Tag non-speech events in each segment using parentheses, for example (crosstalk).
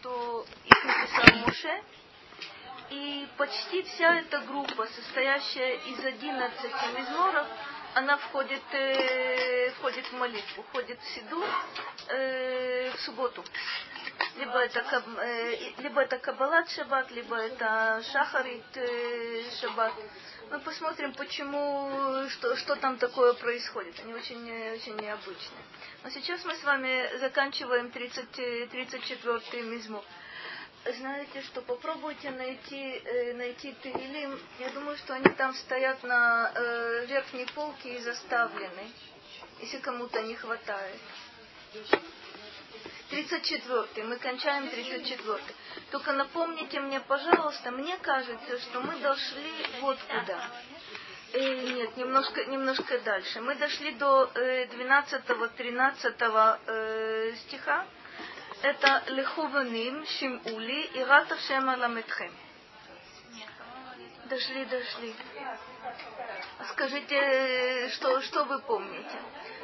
что их написал Муше, и почти вся эта группа, состоящая из 11 мизморов, она входит, э, входит в молитву, входит в Сиду э, в субботу. Либо это, э, либо это Каббалат Шаббат, либо это Шахарит э, Шаббат. Мы посмотрим, почему, что, что там такое происходит. Они очень, очень необычные. Но сейчас мы с вами заканчиваем 30, 34-й мизмор знаете что, попробуйте найти, э, найти Тегелим. Я думаю, что они там стоят на э, верхней полке и заставлены, если кому-то не хватает. 34 мы кончаем 34 Только напомните мне, пожалуйста, мне кажется, что мы дошли вот куда. Э, нет, немножко, немножко дальше. Мы дошли до э, 12-13 э, стиха это лихуваним, шимули и рата шема ламетхем. Дошли, дошли. Скажите, что, что вы помните?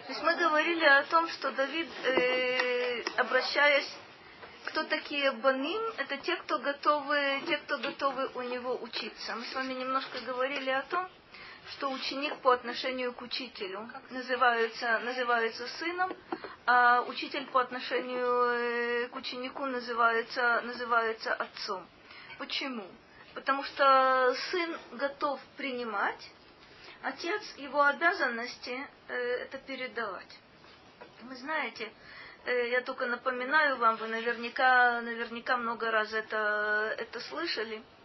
То есть мы говорили о том, что Давид, э, обращаясь, кто такие баним, это те, кто готовы, те, кто готовы у него учиться. Мы с вами немножко говорили о том, что ученик по отношению к учителю называется, называется сыном, а учитель по отношению э, к ученику называется, называется отцом. Почему? Потому что сын готов принимать, отец, его обязанности э, это передавать. Вы знаете, э, я только напоминаю вам, вы наверняка, наверняка много раз это, это слышали –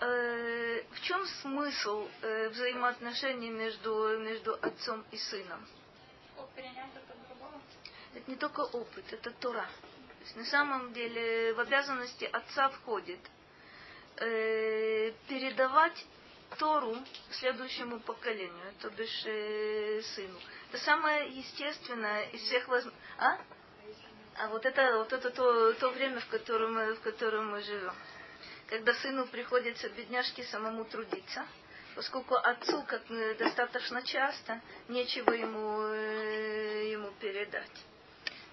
э, в чем смысл э, взаимоотношений между, между отцом и сыном? Это не только опыт, это Тора. То есть на самом деле в обязанности отца входит э, передавать Тору следующему поколению, то бишь э, сыну. Это самое естественное из всех возможностей. А? А вот это, вот это то, то время, в котором, мы, в котором мы живем когда сыну приходится бедняжке самому трудиться, поскольку отцу как достаточно часто нечего ему, э, ему передать.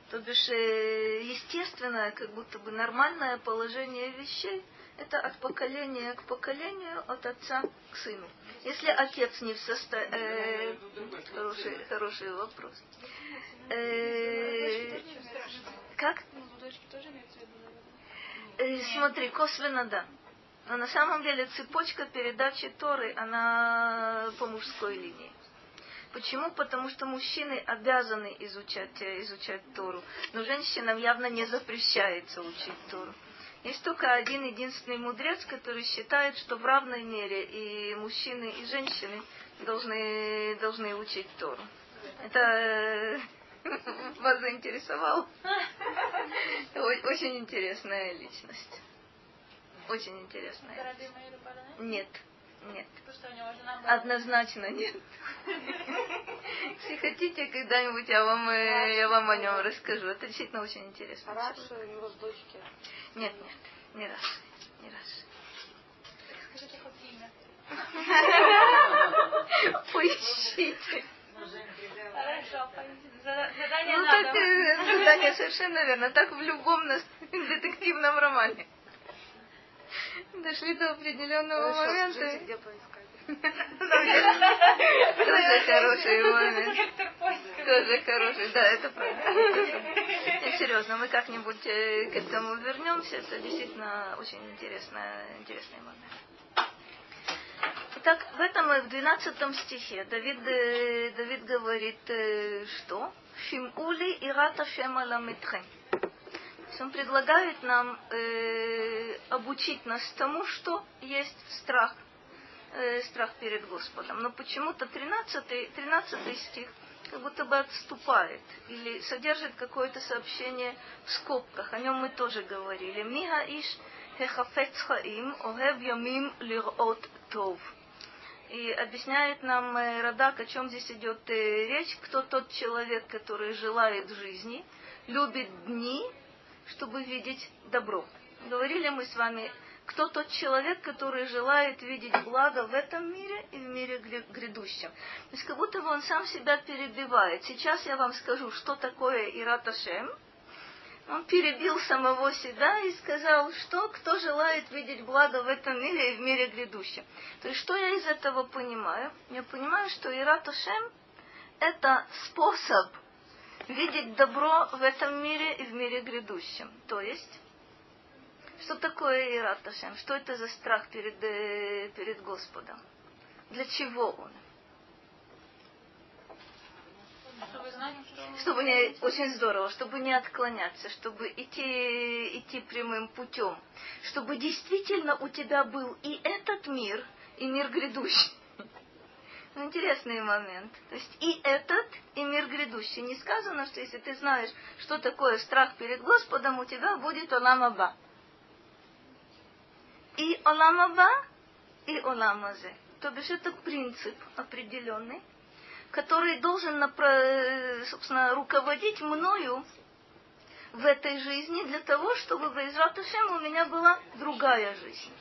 То бишь, э, естественное, как будто бы нормальное положение вещей, это от поколения к поколению, от отца к сыну. Если отец не в состоянии... Э, хороший, хороший вопрос. Э, как? Э, смотри, косвенно да. Но на самом деле цепочка передачи Торы, она по мужской линии. Почему? Потому что мужчины обязаны изучать, э, изучать Тору, но женщинам явно не запрещается учить Тору. Есть только один единственный мудрец, который считает, что в равной мере и мужчины, и женщины должны, должны учить Тору. Это э, (laughs) вас заинтересовал? Очень интересная личность. Очень интересная. Нет. Нет. Однозначно нет. (laughs) Если хотите, когда-нибудь я вам, э, я вам о нем расскажу. Это действительно очень интересно. А раша его дочки? Нет, нет, не раша. Не раша. Скажите хоть имя. (laughs) Поищите. Хорошо, задание ну, надо. так, э, задание совершенно верно. Так в любом (laughs) детективном романе. Дошли до определенного Хорошо, момента. скажите, где поискать? (laughs) Тоже хороший момент. Тоже хороший, да, это правда. Нет, серьезно, мы как-нибудь э, к этому вернемся. Это действительно очень интересная, интересный момент. Итак, в этом, в 12 стихе Давид, э, Давид говорит, э, что? Шимули и рата шема ламитхем. Он предлагает нам э, обучить нас тому, что есть страх, э, страх перед Господом. Но почему-то 13, 13 стих как будто бы отступает или содержит какое-то сообщение в скобках. О нем мы тоже говорили. Мига иш хехафец огев ямим лирот тов. И объясняет нам э, Радак, о чем здесь идет э, речь, кто тот человек, который желает жизни, любит дни, чтобы видеть добро. Говорили мы с вами, кто тот человек, который желает видеть благо в этом мире и в мире грядущем. То есть как будто бы он сам себя перебивает. Сейчас я вам скажу, что такое Ираташем, Он перебил самого себя и сказал, что кто желает видеть благо в этом мире и в мире грядущем. То есть, что я из этого понимаю? Я понимаю, что Ират Ашем – это способ видеть добро в этом мире и в мире грядущем. То есть, что такое Ират Ашем? Что это за страх перед, э, перед Господом? Для чего он? Чтобы не, очень здорово, чтобы не отклоняться, чтобы идти, идти прямым путем, чтобы действительно у тебя был и этот мир, и мир грядущий. Ну, интересный момент. То есть и этот, и мир грядущий. Не сказано, что если ты знаешь, что такое страх перед Господом, у тебя будет Оламаба. И Оламаба, и Оламазе. То бишь это принцип определенный, который должен, собственно, руководить мною в этой жизни для того, чтобы в Изратушем у меня была другая жизнь.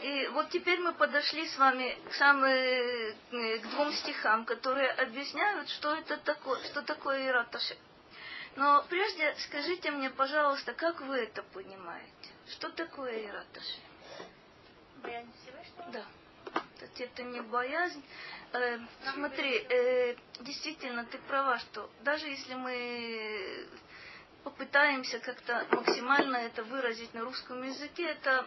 И вот теперь мы подошли с вами к, самым, к двум стихам, которые объясняют, что это такое, что такое Ираташем. Но прежде скажите мне, пожалуйста, как вы это понимаете? Что такое Всевышнего? Да. То это не боязнь. Э, смотри, э, действительно, ты права, что даже если мы попытаемся как-то максимально это выразить на русском языке, это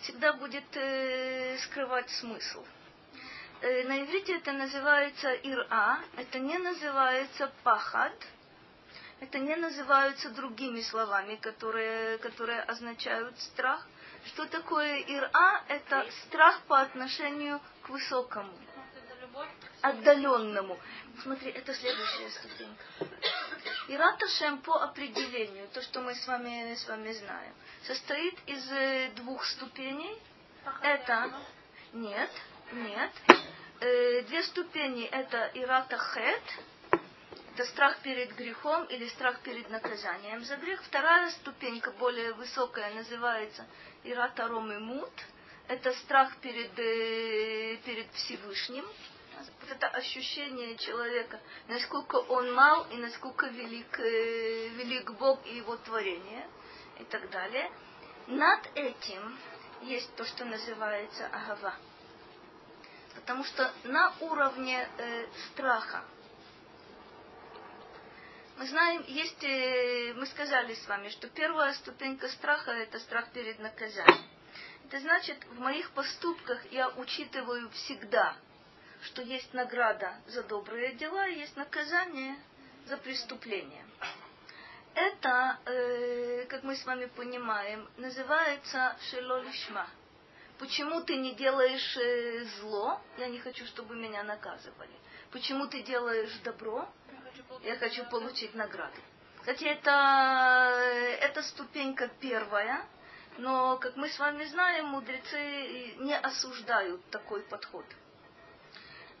всегда будет э, скрывать смысл. Э, на иврите это называется ира, это не называется пахад, это не называются другими словами, которые, которые означают страх. Что такое ира? Это страх по отношению к высокому, отдаленному. Смотри, это следующая ступенька. Ират Ашем по определению, то, что мы с вами, с вами знаем, состоит из э, двух ступеней. Это нет, нет. Э, две ступени это Ирата Хет, это страх перед грехом или страх перед наказанием за грех. Вторая ступенька, более высокая, называется Ирата Ром и Мут. Это страх перед, э, перед Всевышним. Это ощущение человека, насколько он мал и насколько велик, э, велик Бог и его творение и так далее. Над этим есть то, что называется агава. Потому что на уровне э, страха мы знаем, есть, э, мы сказали с вами, что первая ступенька страха – это страх перед наказанием. Это значит, в моих поступках я учитываю всегда, что есть награда за добрые дела, есть наказание за преступление. Это, э, как мы с вами понимаем, называется шелолишма. Почему ты не делаешь э, зло? Я не хочу, чтобы меня наказывали. Почему ты делаешь добро? Я хочу получить награду. Кстати, это, это ступенька первая, но, как мы с вами знаем, мудрецы не осуждают такой подход.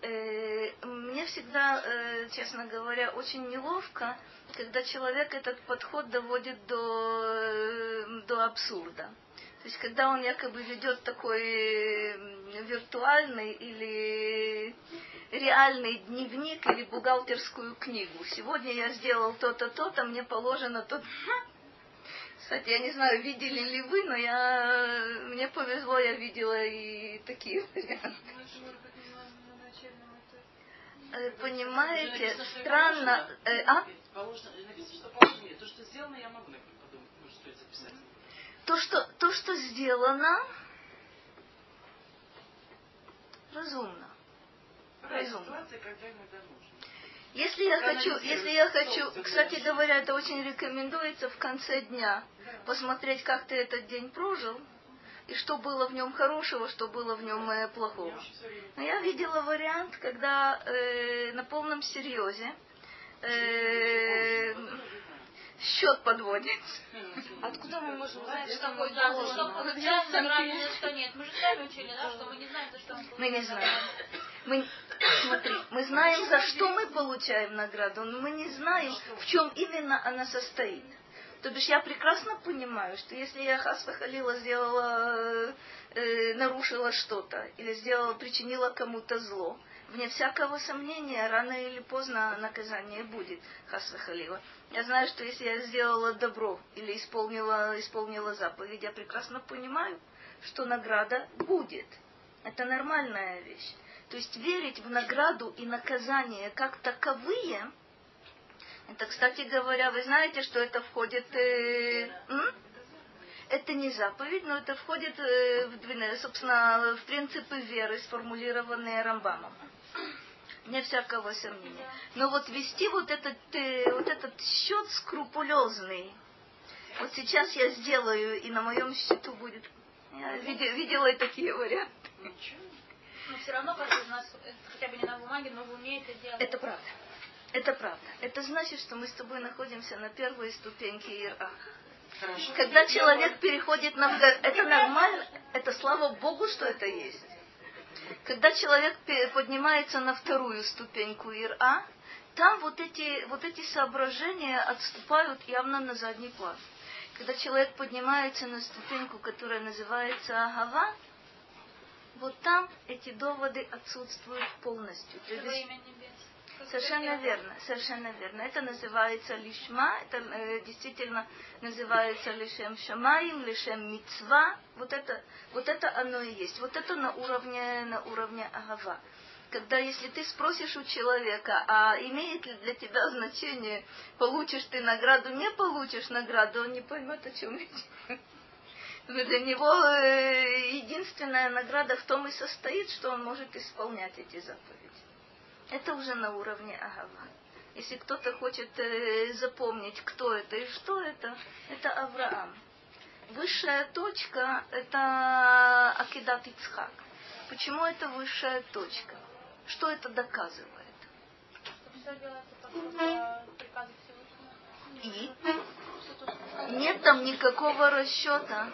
Э, мне всегда, э, честно говоря, очень неловко, когда человек этот подход доводит до, э, до абсурда. То есть, когда он якобы ведет такой виртуальный или реальный дневник или бухгалтерскую книгу. Сегодня я сделал то-то, то-то, мне положено то-то. (laughs) Кстати, я не знаю, видели ли вы, но я, мне повезло, я видела и такие (laughs) варианты. Э, понимаете, странно, э, а? То, что сделано, я могу подумать, записать. То, что, то, что сделано, разумно. Если я хочу, если я хочу, кстати говоря, это очень рекомендуется в конце дня посмотреть, как ты этот день прожил, и что было в нем хорошего, что было в нем э, плохого. Но я видела вариант, когда э, на полном серьезе э, счет подводит. Откуда мы можем знать, что мы должны? что нет. Мы же сами учили, да, что мы не знаем, за что мы Мы не знаем. Мы, смотри, мы знаем, за что мы получаем награду, но мы не знаем, в чем именно она состоит. То бишь я прекрасно понимаю, что если я Хасва Халила сделала, э, нарушила что-то или сделала, причинила кому-то зло, вне всякого сомнения, рано или поздно наказание будет, Хасва Халила. Я знаю, что если я сделала добро или исполнила, исполнила заповедь, я прекрасно понимаю, что награда будет. Это нормальная вещь. То есть верить в награду и наказание как таковые, это, кстати говоря, вы знаете, что это входит... Э? Это не заповедь, но это входит, э, в, собственно, в принципы веры, сформулированные Рамбамом. Не всякого сомнения. Но вот вести вот этот, э, вот этот счет скрупулезный, вот сейчас я сделаю, и на моем счету будет... Я видела, и такие варианты. Но все равно каждый из нас, хотя бы не на бумаге, но в уме это делать. Это правда. Это правда. Это значит, что мы с тобой находимся на первой ступеньке Ира. Хорошо. Когда человек переходит на... Это нормально. Это слава Богу, что это есть. Когда человек поднимается на вторую ступеньку Ира, там вот эти, вот эти соображения отступают явно на задний план. Когда человек поднимается на ступеньку, которая называется Агава, вот там эти доводы отсутствуют полностью. То есть, Совершенно верно, совершенно верно. Это называется лишма, это э, действительно называется лишем шамаим, лишем мицва. Вот это, вот это оно и есть. Вот это на уровне, на уровне агава. Когда если ты спросишь у человека, а имеет ли для тебя значение, получишь ты награду, не получишь награду, он не поймет, о чем речь. Для него э, единственная награда в том и состоит, что он может исполнять эти заповеди. Это уже на уровне Агава. Если кто-то хочет э, запомнить, кто это и что это, это Авраам. Высшая точка – это Акидат Ицхак. Почему это высшая точка? Что это доказывает? И? Нет там никакого расчета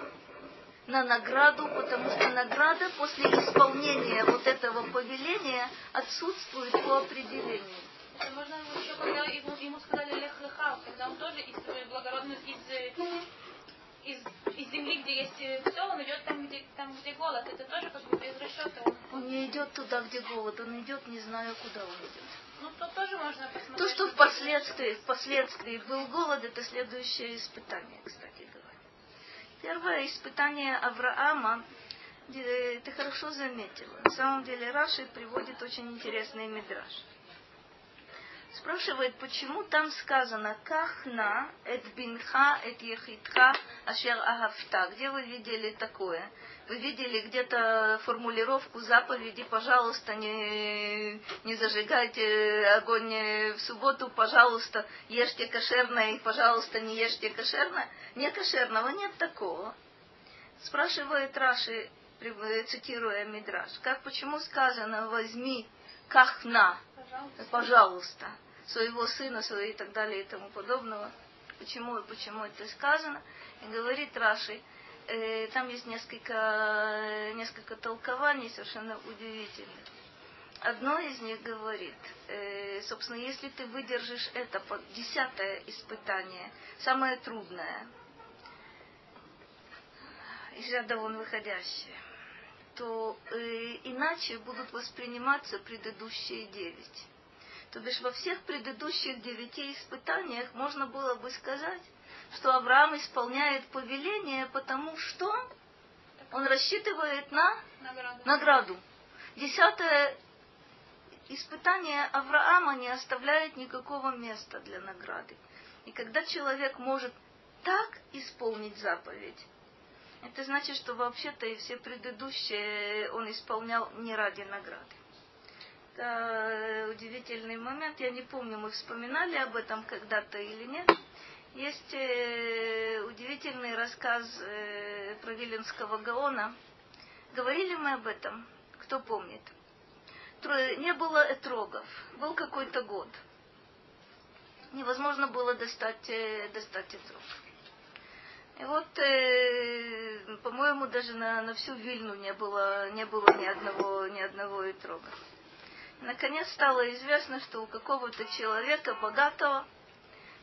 на награду, потому что награда после исполнения вот этого повеления отсутствует по определению. Это можно еще, когда ему, ему сказали Лех Леха, когда он тоже из благородных, из, из, из земли, где есть все, он идет там, где, там, где голод. Это тоже как бы без расчета. Он, он не идет туда, где голод, он идет, не знаю, куда он идет. Ну, то тоже можно посмотреть. То, что впоследствии, впоследствии был голод, это следующее испытание, кстати говоря. Первое испытание Авраама, ты хорошо заметила. На самом деле Раши приводит очень интересный мидраж. Спрашивает, почему там сказано «Кахна эт бинха эт ехитха ашер агафта». Где вы видели такое? Вы видели где-то формулировку заповеди «Пожалуйста, не, не зажигайте огонь в субботу, пожалуйста, ешьте кошерное и, пожалуйста, не ешьте кошерное». Не кошерного нет такого. Спрашивает Раши, цитируя Мидраш, как почему сказано «возьми кахна», пожалуйста. пожалуйста, своего сына, своего и так далее и тому подобного. Почему, почему это сказано? И говорит Раши, э, там есть несколько, несколько толкований совершенно удивительных. Одно из них говорит, э, собственно, если ты выдержишь это десятое испытание, самое трудное, из ряда вон выходящее, то э, иначе будут восприниматься предыдущие девять. То бишь во всех предыдущих девяти испытаниях можно было бы сказать, что Авраам исполняет повеление, потому что он рассчитывает на награду. награду. Десятое испытание Авраама не оставляет никакого места для награды. И когда человек может так исполнить заповедь, это значит, что вообще-то и все предыдущие он исполнял не ради награды. Это удивительный момент. Я не помню, мы вспоминали об этом когда-то или нет. Есть э, удивительный рассказ э, про Виленского Гаона. Говорили мы об этом? Кто помнит? Не было этрогов. Был какой-то год. Невозможно было достать, э, достать этрог. И вот, э, по-моему, даже на, на всю Вильну не было, не было ни одного, ни одного итрога. Наконец стало известно, что у какого-то человека богатого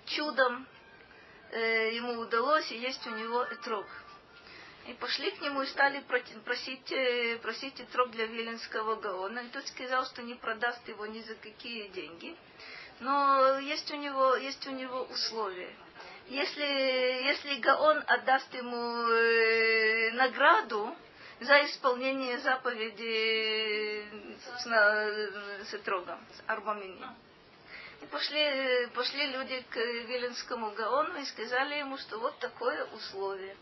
чудом э, ему удалось, и есть у него этрог. И пошли к нему и стали просить, э, просить Итрог для Виленского Гаона. И тот сказал, что не продаст его ни за какие деньги. Но есть у него, есть у него условия. Если, если Гаон отдаст ему э, награду за исполнение заповеди собственно, с Итрогом, с Арбамини. И пошли, пошли люди к Виленскому Гаону и сказали ему, что вот такое условие.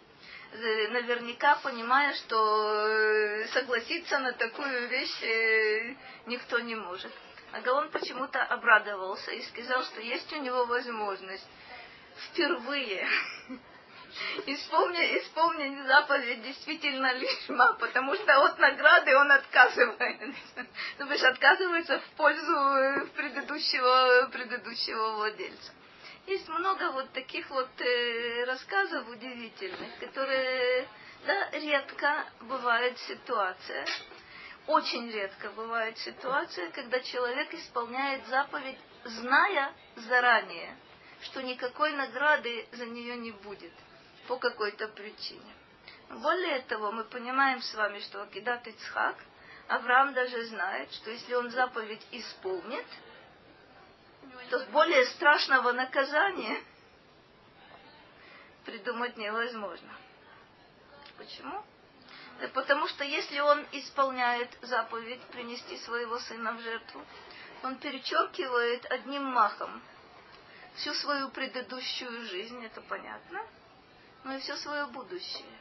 Э, наверняка понимая, что э, согласиться на такую вещь э, никто не может. А Гаон почему-то обрадовался и сказал, что есть у него возможность впервые (laughs) исполнить, исполнить заповедь действительно лишма, потому что от награды он отказывается. То бишь отказывается в пользу предыдущего, предыдущего владельца. Есть много вот таких вот э, рассказов удивительных, которые, да, редко бывает ситуация, очень редко бывает ситуация, когда человек исполняет заповедь, зная заранее, что никакой награды за нее не будет по какой-то причине. Более того, мы понимаем с вами, что Акидат Ицхак, Авраам даже знает, что если он заповедь исполнит – то более страшного наказания придумать невозможно. Почему? Да потому что если он исполняет заповедь принести своего сына в жертву, он перечеркивает одним махом всю свою предыдущую жизнь, это понятно, но и все свое будущее.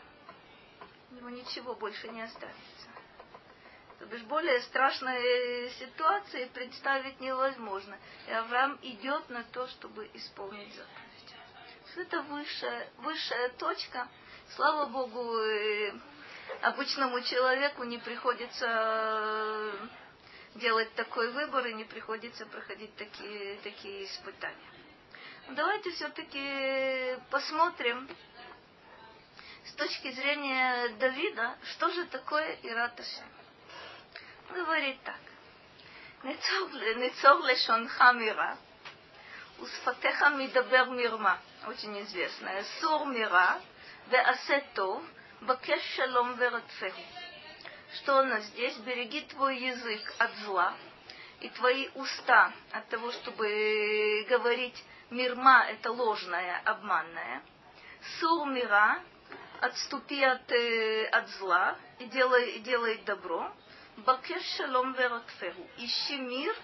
У него ничего больше не останется. То бишь более страшной ситуации представить невозможно. И Авраам идет на то, чтобы исполнить заповедь. Это высшая, высшая точка. Слава Богу, обычному человеку не приходится э, делать такой выбор и не приходится проходить такие, такие испытания. Давайте все-таки посмотрим с точки зрения Давида, что же такое Ират Говорит так. Нецор лешонха мира, усфатеха мидабер мирма, очень известная. Сур мира, веасе асетов, бакеш шалом верацеху. Что у нас здесь? Береги твой язык от зла и твои уста от того, чтобы говорить мирма – это ложное, обманное. Сур мира отступи от, э, от зла и делай, и делай добро. Бакеш шалом вератферу. Ищи мир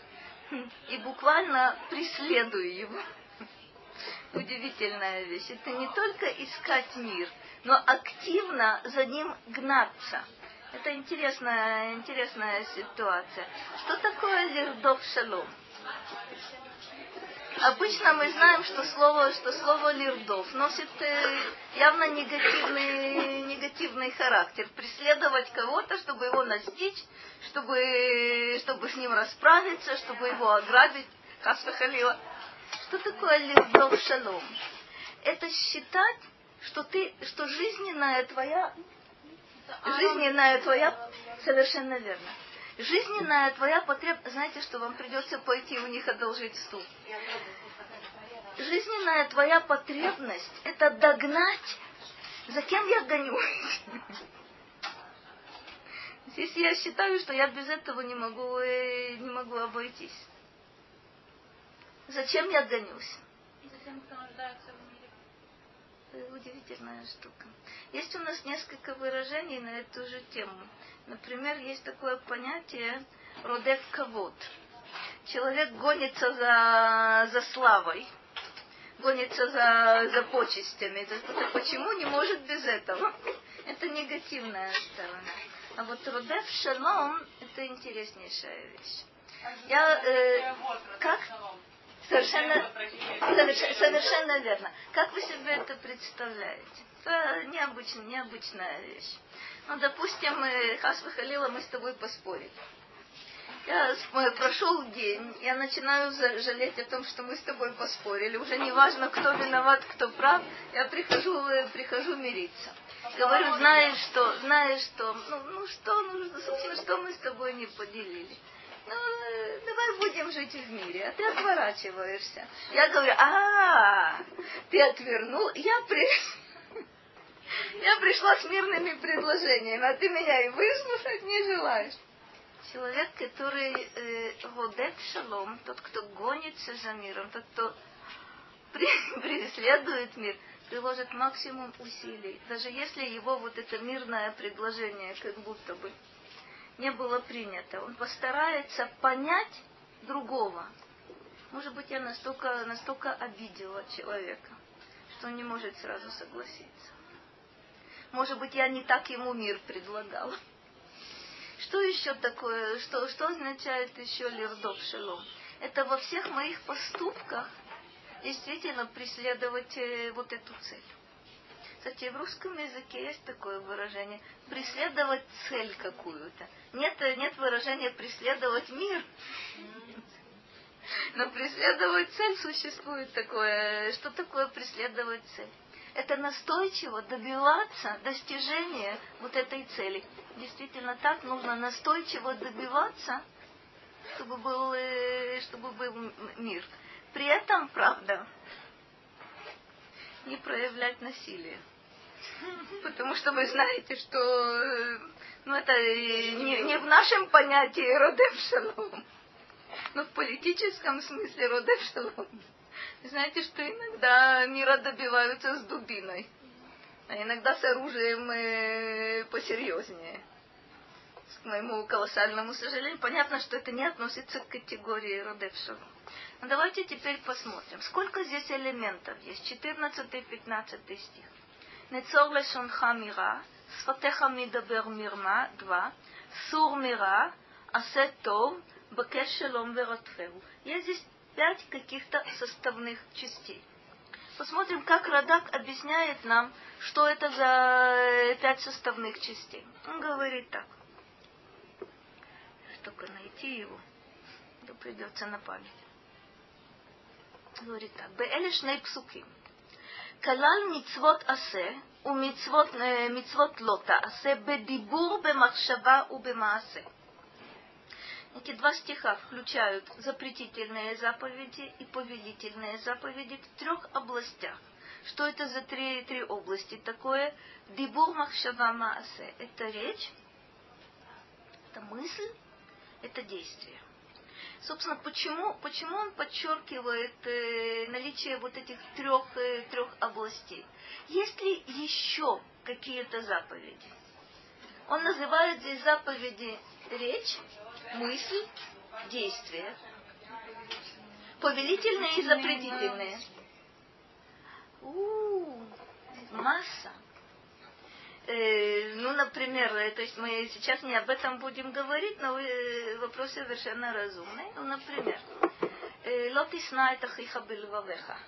и буквально преследуй его. Удивительная вещь. Это не только искать мир, но активно за ним гнаться. Это интересная, интересная ситуация. Что такое лирдов шалом? Обычно мы знаем, что слово, что слово лирдов носит э, явно негативный, негативный характер. Преследовать кого-то, чтобы его настичь, чтобы, чтобы с ним расправиться, чтобы его ограбить. Хасвахалила. Что такое лирдов шалом? Это считать, что ты, что жизненная твоя, жизненная твоя, совершенно верно жизненная твоя потребность, знаете, что вам придется пойти у них одолжить стул. Жизненная твоя потребность – это догнать, за кем я гонюсь. Здесь я считаю, что я без этого не могу, э, не могу обойтись. Зачем я гонюсь? Удивительная штука. Есть у нас несколько выражений на эту же тему. Например, есть такое понятие родев кавод. Человек гонится за, за славой, гонится за, за почестями. Почему не может без этого? Это негативная сторона. А вот родев шалом – это интереснейшая вещь. Я, э, как? Совершенно, совершенно верно. Как вы себе это представляете? Это необычная, необычная вещь. Ну, допустим, Хас Халила, мы с тобой поспорили. Я прошел день, я начинаю жалеть о том, что мы с тобой поспорили. Уже не важно, кто виноват, кто прав. Я прихожу, э, прихожу мириться. Говорю, знаешь что, знаешь что, ну, ну что, ну, собственно, что мы с тобой не поделили. Ну, э, давай будем жить в мире, а ты отворачиваешься. Я говорю, а, ты отвернул, я при... Я пришла с мирными предложениями, а ты меня и выслушать не желаешь. Человек, который э, родет шалом, тот, кто гонится за миром, тот, кто (laughs) преследует мир, приложит максимум усилий. Даже если его вот это мирное предложение как будто бы не было принято, он постарается понять другого. Может быть, я настолько, настолько обидела человека, что он не может сразу согласиться. Может быть, я не так ему мир предлагала. Что еще такое, что, что означает еще лирдов шелом? Это во всех моих поступках действительно преследовать э, вот эту цель. Кстати, в русском языке есть такое выражение преследовать цель какую-то. Нет, нет выражения преследовать мир. Но преследовать цель существует такое. Что такое преследовать цель? Это настойчиво добиваться достижения вот этой цели. Действительно так нужно настойчиво добиваться, чтобы был, э, чтобы был мир. При этом, правда, не проявлять насилие. Потому что вы знаете, что э, ну, это не, не в нашем понятии родев но в политическом смысле родев. Знаете, что иногда мира добиваются с дубиной, а иногда с оружием э, посерьезнее. К моему колоссальному сожалению, понятно, что это не относится к категории родев шалом. Но давайте теперь посмотрим, сколько здесь элементов есть. 14-15 стих. Нецор лешонха мира, сфатеха мидабер мирма, 2. Сур мира, асе тов, бакеш шелом вератферу. Есть здесь пять каких-то составных частей. Посмотрим, как Радак объясняет нам, что это за э, пять составных частей. Он говорит так. Только найти его, то придется на память. Говорит так. Беэлешней псуки. Калал мицвот асе, у мицвот, э, мицвот лота асе, бедибур, бемахшава, у бемаасе. Эти два стиха включают запретительные заповеди и повелительные заповеди в трех областях. Что это за три, три области такое? Дибур махшава маасе. Это речь, это мысль, это действие. Собственно, почему, почему он подчеркивает э, наличие вот этих трех, э, трех областей? Есть ли еще какие-то заповеди? Он называет здесь заповеди речь, мысль, действие. Повелительные и запретительные. У-у-у, масса э, ну, например, э, то есть мы сейчас не об этом будем говорить, но э, вопрос совершенно разумный. Ну, например, э, лотисна это хиха бельвавеха.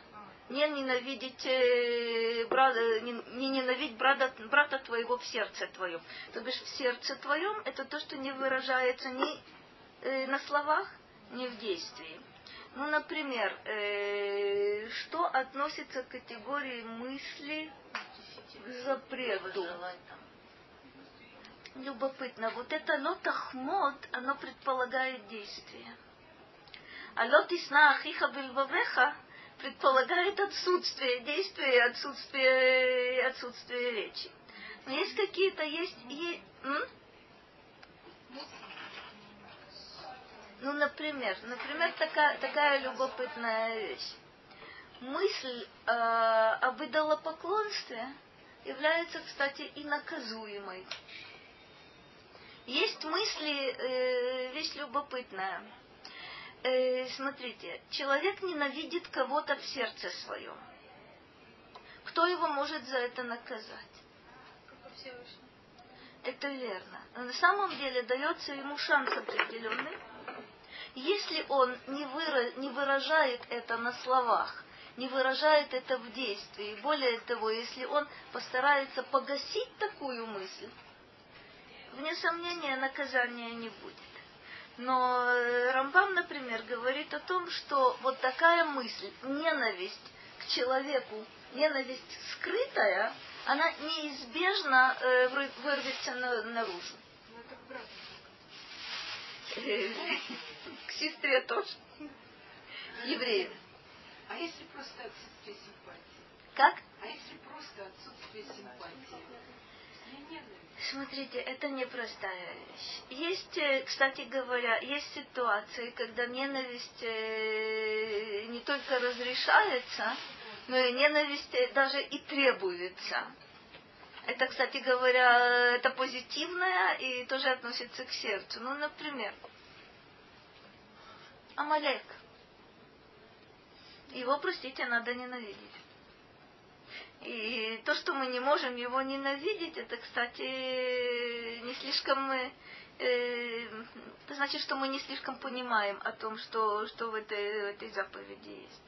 Не ненавидеть э, брата, не, не ненавидеть брата, брата твоего в сердце твоем. То бишь в сердце твоем это то, что не выражается ни э, на словах, ни в действии. Ну, например, э, что относится к категории мысли, к запрету. Любопытно. Вот это лотахмот, оно предполагает действие. А лотисна ахиха бельвавеха предполагает отсутствие действия и отсутствие, отсутствие речи. Но есть какие-то, есть... есть? Ну, например, например, такая, такая любопытная вещь. Мысль э, об идолопоклонстве – является, кстати, и наказуемой. Есть мысли, э, вещь любопытная. Э, смотрите, человек ненавидит кого-то в сердце своем. Кто его может за это наказать? Это верно. Но на самом деле дается ему шанс определенный. Если он не, выра- не выражает это на словах, не выражает это в действии. Более того, если он постарается погасить такую мысль, вне сомнения наказания не будет. Но Рамбам, например, говорит о том, что вот такая мысль, ненависть к человеку, ненависть скрытая, она неизбежно э, вырвется на, наружу. (laughs) К сестре тоже. Евреев. А если просто отсутствие симпатии? Как? А если просто отсутствие симпатии? Смотрите, это непростая вещь. Есть, э, кстати говоря, есть ситуации, когда ненависть э, не только разрешается, но и ненависть э, даже и требуется. Это, кстати говоря, это позитивное и тоже относится к сердцу. Ну, например, Амалек. Его, простите, надо ненавидеть. И то, что мы не можем его ненавидеть, это, кстати, не слишком... Э, это значит, что мы не слишком понимаем о том, что, что в, этой, этой заповеди есть.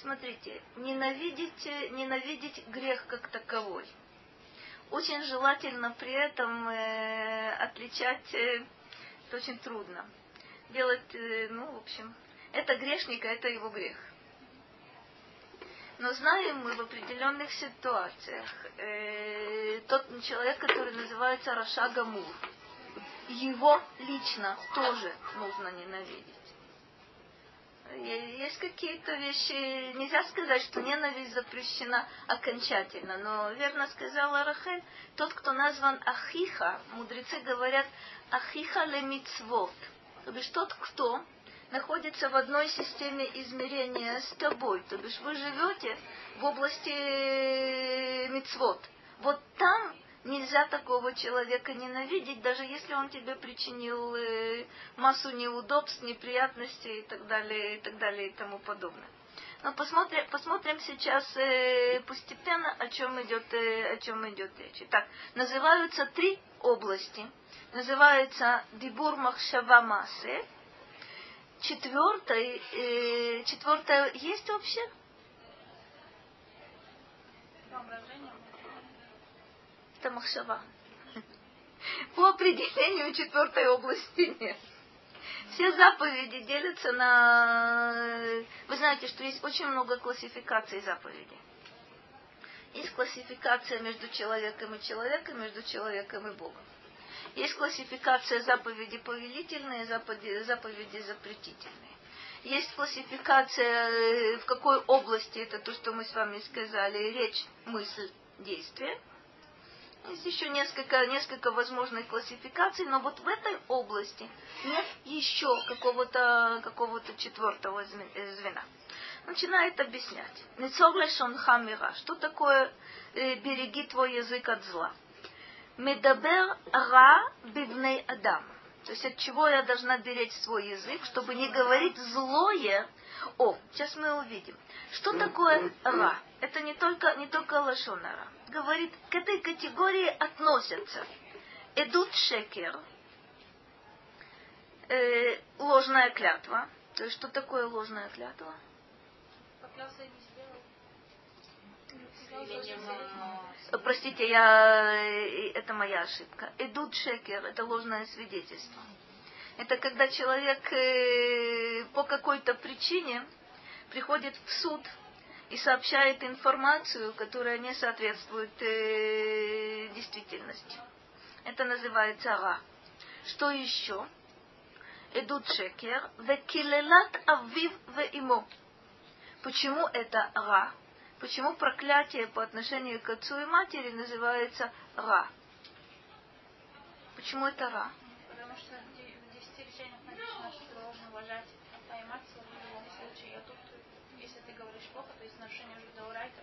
Смотрите, ненавидеть, ненавидеть грех как таковой. Очень желательно при этом э, отличать, э, это очень трудно. Делать, э, ну, в общем, это грешник, а это его грех. Но знаем мы в определенных ситуациях, э, тот человек, который называется Раша Гамур, его лично тоже нужно ненавидеть. Есть какие-то вещи, нельзя сказать, что ненависть запрещена окончательно, но верно сказала Рахель, тот, кто назван Ахиха, мудрецы говорят Ахиха лемицвот, то бишь тот, кто находится в одной системе измерения с тобой. То бишь вы живете в области э, мицвод. Вот там нельзя такого человека ненавидеть, даже если он тебе причинил э, массу неудобств, неприятностей и так далее, и так далее и тому подобное. Но посмотрим, посмотрим сейчас э, постепенно, о чем идет, э, о чем идет речь. Итак, называются три области. Называется Дибур Махшава Масе, четвертой, э, четвертое есть вообще? Это махшава. По определению четвертой области нет. Все заповеди делятся на... Вы знаете, что есть очень много классификаций заповедей. Есть классификация между человеком и человеком, между человеком и Богом. Есть классификация заповеди повелительные, заповеди, запретительные. Есть классификация, э, в какой области это то, что мы с вами сказали, речь, мысль, действие. Есть еще несколько, несколько возможных классификаций, но вот в этой области нет еще какого-то какого четвертого э, звена. Начинает объяснять. Что такое э, береги твой язык от зла? Медабер ра бивней адам. То есть от чего я должна беречь свой язык, чтобы не говорить злое. О, сейчас мы увидим. Что такое ра? Это не только, не только лошонара. Говорит, к этой категории относятся эдут шекер, э, ложная клятва. То есть что такое ложная клятва? Поклялся и не Простите, я, э, это моя ошибка. Идут шекер, это ложное свидетельство. Это когда человек э, по какой-то причине приходит в суд и сообщает информацию, которая не соответствует э, действительности. Это называется ра. Что еще? Идут шекер, векилелат авив веимо. Почему это ра? Почему проклятие по отношению к отцу и матери называется Ра? Почему это Ра? Потому что в десяти решениях написано, что должен уважать отца и мать в любом случае. А тут, если ты говоришь плохо, то есть нарушение уже Даурайта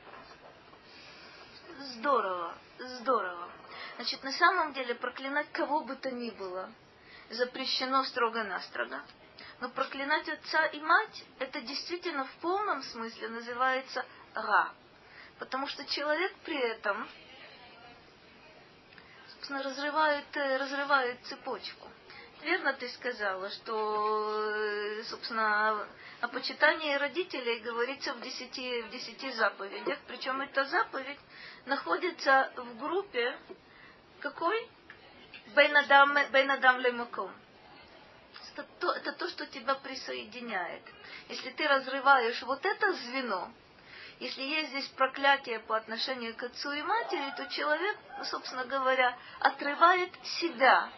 Здорово, здорово. Значит, на самом деле проклинать кого бы то ни было запрещено строго-настрого. Но проклинать отца и мать, это действительно в полном смысле называется ра. Потому что человек при этом, собственно, разрывает, э, разрывает цепочку. Верно ты сказала, что, э, собственно, о почитании родителей говорится в десяти, в десяти заповедях. Причем эта заповедь находится в группе какой? Бейнадам лемаком. Это то, это то, что тебя присоединяет. Если ты разрываешь вот это звено, если есть здесь проклятие по отношению к отцу и матери, то человек, собственно говоря, отрывает себя,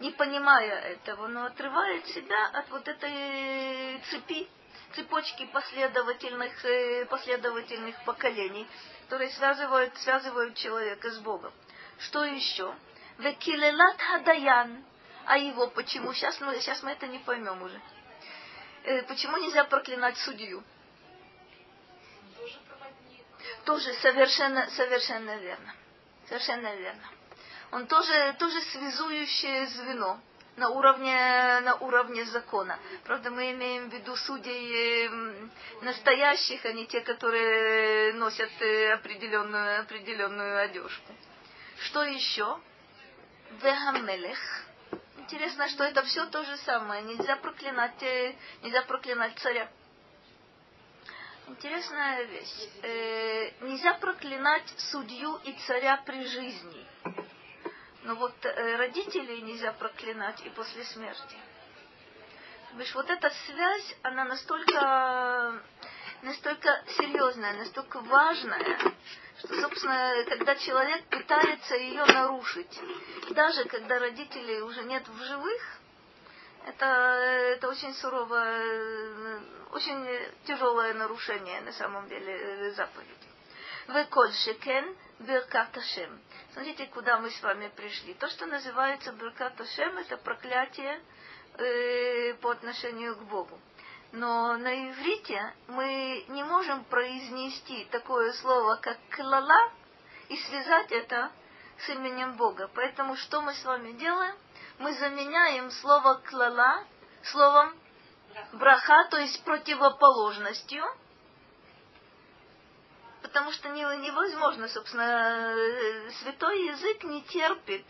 не понимая этого, но отрывает себя от вот этой цепи, цепочки последовательных, э, последовательных поколений, которые связывают, связывают человека с Богом. Что еще? Векилелат хадаян. А его почему? Сейчас мы, сейчас мы это не поймем уже. Э, почему нельзя проклинать судью? Тоже совершенно, совершенно верно. Совершенно верно. Он тоже, тоже связующее звено на уровне, на уровне закона. Правда, мы имеем в виду судей настоящих, а не те, которые носят э, определенную, определенную одежку. Что еще? Вегамелех. Интересно, что это все то же самое. Нельзя проклинать, э, нельзя проклинать царя. Интересная вещь. Э, нельзя проклинать судью и царя при жизни. Но вот э, родителей нельзя проклинать и после смерти. Видишь, вот эта связь, она настолько, настолько серьезная, настолько важная, что, собственно, когда человек пытается ее нарушить, даже когда родителей уже нет в живых, это, это очень суровое, очень тяжелое нарушение на самом деле э, заповеди. Веколь шекен Беркат Ашем. Смотрите, куда мы с вами пришли. То, что называется Беркат Ашем, это проклятие э, по отношению к Богу. Но на иврите мы не можем произнести такое слово, как клала, и связать это с именем Бога. Поэтому что мы с вами делаем? Мы заменяем слово клала словом браха, то есть противоположностью – потому что невозможно, собственно, э, святой язык не терпит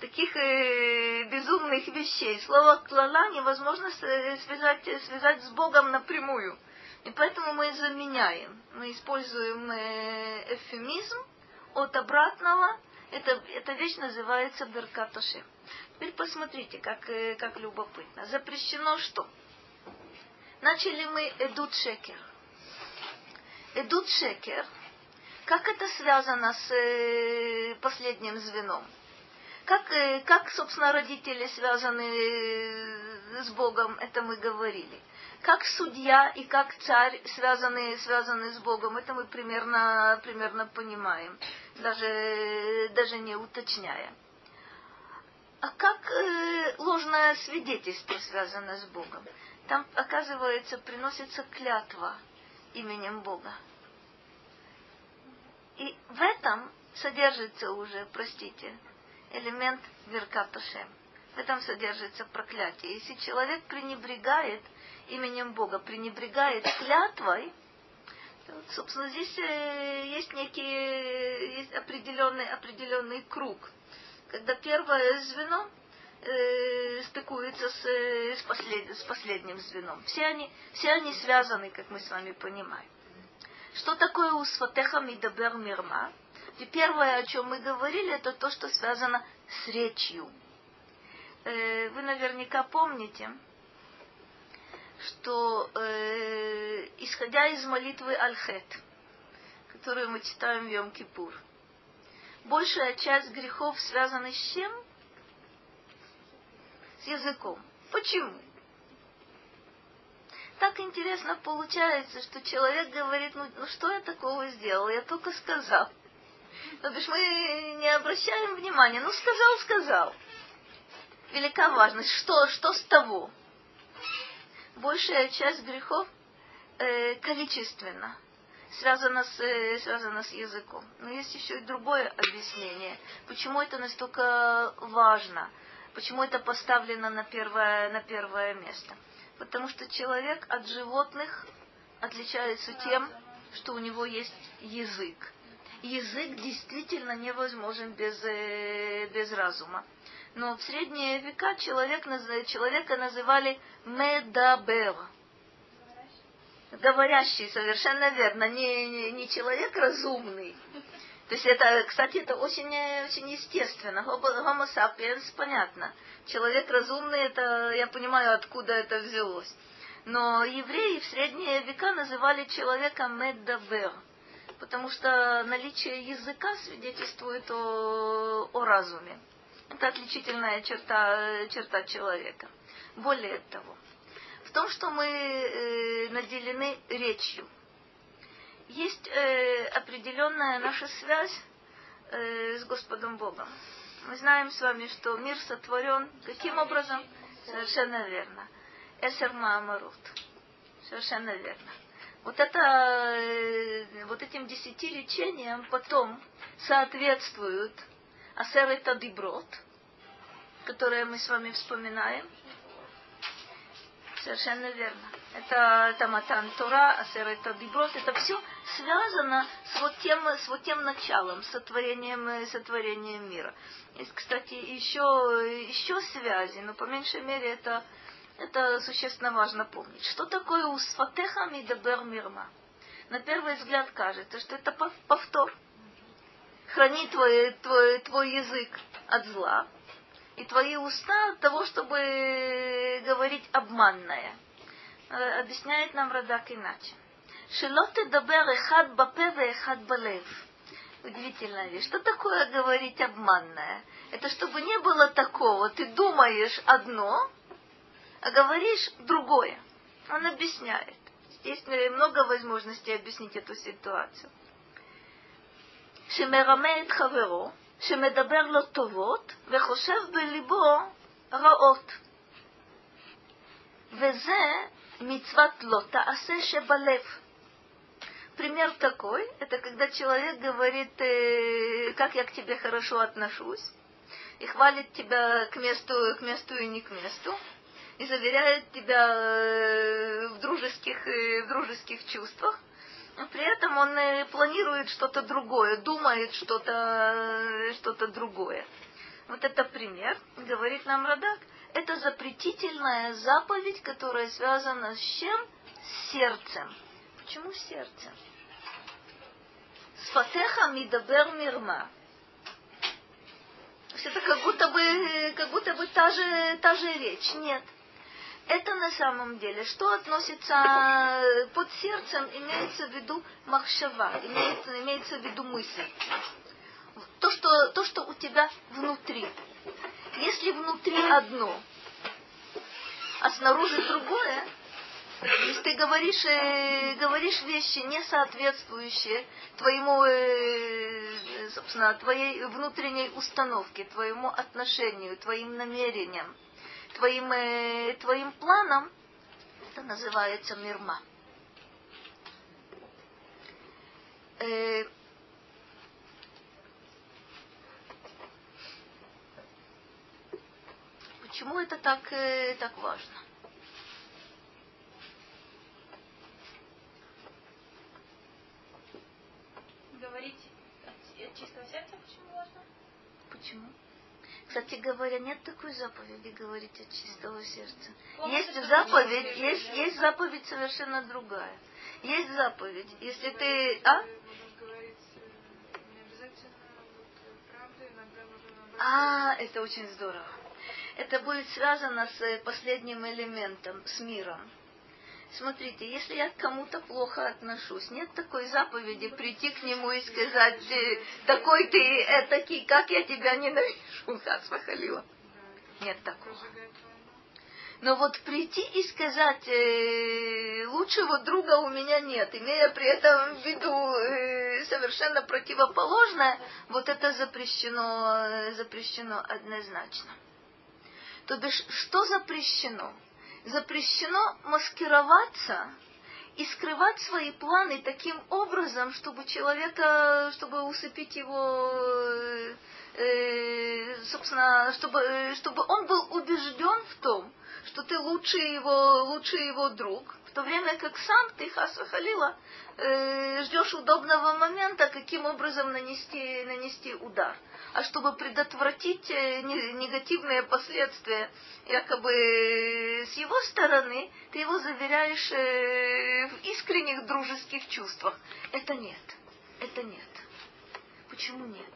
таких э, безумных вещей. Слово клала невозможно э, связать, связать с Богом напрямую. И поэтому мы заменяем. Мы используем э, эвфемизм от обратного. Это, эта вещь называется беркатошем. Теперь посмотрите, как, э, как любопытно. Запрещено что? Начали мы эдут шекер. Эдут Шекер, как это связано с э, последним звеном? Как, э, как, собственно, родители связаны э, с Богом, это мы говорили. Как судья и как царь связаны, связаны с Богом, это мы примерно, примерно понимаем, даже, даже не уточняя. А как э, ложное свидетельство связано с Богом? Там, оказывается, приносится клятва – именем Бога. И в этом содержится уже, простите, элемент Веркатушем. В этом содержится проклятие. Если человек пренебрегает именем Бога, пренебрегает клятвой, собственно, здесь э, есть некий есть определенный, определенный круг. Когда первое звено э, стыкуется с, э, с, послед, с последним звеном. Все они, все они связаны, как мы с вами понимаем. Что такое усфатеха мидабер мирма? И первое, о чем мы говорили, это то, что связано с речью. Э, вы наверняка помните, что э, исходя из молитвы Альхет, которую мы читаем в Йом-Кипур, большая часть грехов связана с чем? с языком. Почему? Так интересно получается, что человек говорит, ну, ну что я такого сделал, я только сказал. То бишь мы не обращаем внимания, ну сказал, сказал. Велика важность, что, что с того? Большая часть грехов э, количественно связана с, э, связана с языком. Но есть еще и другое объяснение, почему это настолько важно – Почему это поставлено на первое, на первое место? Потому что человек от животных отличается тем, что у него есть язык. Язык действительно невозможен без, э, без разума. Но в средние века человек, человека называли медабер. Говорящий, совершенно верно, не, не, не человек разумный, то есть это, кстати, это очень, очень естественно. Homo sapiens, понятно. Человек разумный, это, я понимаю, откуда это взялось. Но евреи в средние века называли человека меддабер, потому что наличие языка свидетельствует о, о разуме. Это отличительная черта, черта человека. Более того, в том, что мы э, наделены речью, есть э, определенная наша связь э, с Господом Богом. Мы знаем с вами, что мир сотворен каким образом? Совершенно верно. Эсер Маамарут. Совершенно верно. Вот это, э, вот этим десяти лечениям потом соответствуют Асер Диброд, которые мы с вами вспоминаем. Совершенно верно. Это, это Матан Тора, Асер это Диброд, это все связано с вот тем, с вот тем началом, сотворением, сотворением мира. Есть, кстати, еще, еще связи, но по меньшей мере это, это существенно важно помнить. Что такое усфатеха мидабер мирма? На первый взгляд кажется, что это повтор. Храни твой, твой, твой язык от зла, и твои уста от того, чтобы говорить обманное. Э, объясняет нам Радак иначе. Шелоты дабер эхад бапе эхад балев. Удивительная вещь. Что такое говорить обманное? Это чтобы не было такого, ты думаешь одно, а говоришь другое. Он объясняет. Есть много возможностей объяснить эту ситуацию. שמרמה את חברו, שמדבר לו טובות וחושב בליבו רעות. וזה מצוות לא תעשה שבלב. Пример такой, это когда человек говорит, э, как я к тебе хорошо отношусь, и хвалит тебя к месту, к месту и не к месту, и заверяет тебя э, в дружеских, э, в дружеских чувствах, но при этом он э, планирует что-то другое, думает что-то что другое. Вот это пример, говорит нам Радак, это запретительная заповедь, которая связана с чем? С сердцем. Почему сердцем? Сфатеха мидабер мирма. Это как будто бы, как будто бы та же, та же речь. Нет это на самом деле, что относится э, под сердцем, имеется в виду махшава, имеется, имеется в виду мысль. То что, то, что у тебя внутри. Если внутри одно, а снаружи другое, если ты говоришь, э, говоришь вещи, не соответствующие твоему, э, собственно, твоей внутренней установке, твоему отношению, твоим намерениям, твоим, э, твоим планом, это называется мирма. Э, почему это так, э, так важно? Говорить от чистого сердца почему важно? Почему? Кстати говоря, нет такой заповеди говорить от чистого сердца. Есть заповедь, есть, есть заповедь совершенно другая. Есть заповедь, если ты... А? А, это очень здорово. Это будет связано с последним элементом, с миром. Смотрите, если я к кому-то плохо отношусь, нет такой заповеди прийти к нему и сказать, такой ты этакий, как я тебя ненавижу, (laughs) Хасвахалила. Нет такого. Но вот прийти и сказать, э, лучшего друга у меня нет, имея при этом в виду э, совершенно противоположное, вот это запрещено, э, запрещено однозначно. То бишь, что запрещено? Запрещено маскироваться и скрывать свои планы таким образом, чтобы человека, чтобы усыпить его, э, собственно, чтобы, чтобы он был убежден в том, что ты лучший его, лучший его друг, в то время как сам ты, Хаса Халила, э, ждешь удобного момента, каким образом нанести, нанести удар. А чтобы предотвратить э, негативные последствия, якобы с его стороны, ты его заверяешь э, в искренних дружеских чувствах. Это нет. Это нет. Почему нет?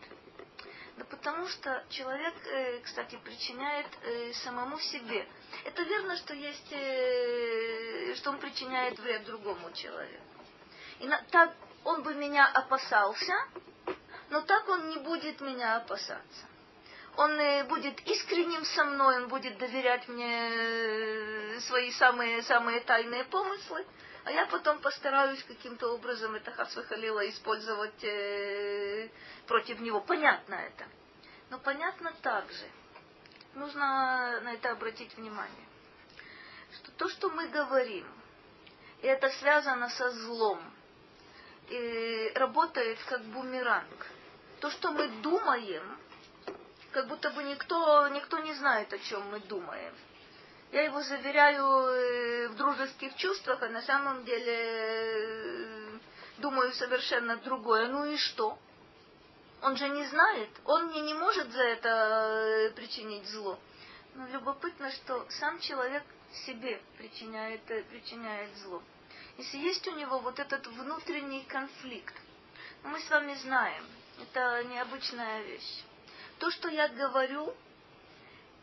Да потому что человек, э, кстати, причиняет э, самому себе. Это верно, что есть, э, что он причиняет вред другому человеку. И так он бы меня опасался, но так он не будет меня опасаться. Он будет искренним со мной, он будет доверять мне свои самые, самые тайные помыслы, а я потом постараюсь каким-то образом это Хасвахалила использовать э, против него. Понятно это. Но понятно также, нужно на это обратить внимание, что то, что мы говорим, и это связано со злом, и работает как бумеранг. То, что мы думаем, как будто бы никто, никто не знает, о чем мы думаем. Я его заверяю э, в дружеских чувствах, а на самом деле э, думаю совершенно другое. Ну и что? Он же не знает, он мне не может за это э, причинить зло. Но любопытно, что сам человек себе причиняет, причиняет зло. Если есть у него вот этот внутренний конфликт, ну, мы с вами знаем, это необычная вещь. То, что я говорю,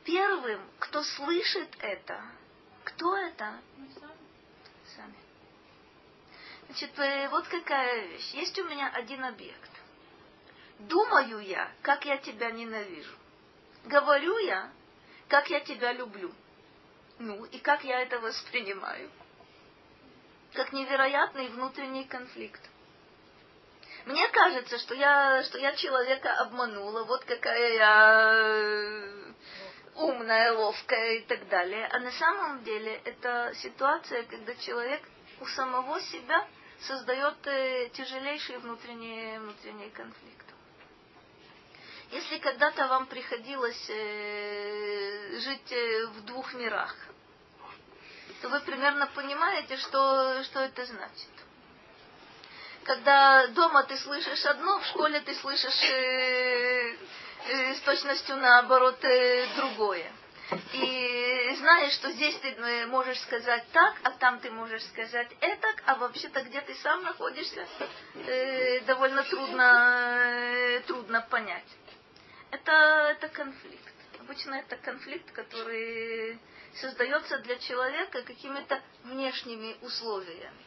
первым, кто слышит это, кто это? сами. Значит, э, вот какая вещь. Есть у меня один объект. Думаю я, как я тебя ненавижу. Говорю я, как я тебя люблю. Ну, и как я это воспринимаю. Как невероятный внутренний конфликт. Мне кажется, что я, что я человека обманула, вот какая я э, умная, ловкая и так далее. А на самом деле это ситуация, когда человек у самого себя создает э, тяжелейший внутренний, внутренний конфликт. Если когда-то вам приходилось э, жить в двух мирах, то вы примерно понимаете, что, что это значит. Когда дома ты слышишь одно, в школе ты слышишь э, э, с точностью наоборот э, другое. И знаешь, что здесь ты э, можешь сказать так, а там ты можешь сказать это, а вообще-то где ты сам находишься, э, довольно трудно, э, трудно понять это, это конфликт. Обычно это конфликт, который создается для человека какими-то внешними условиями.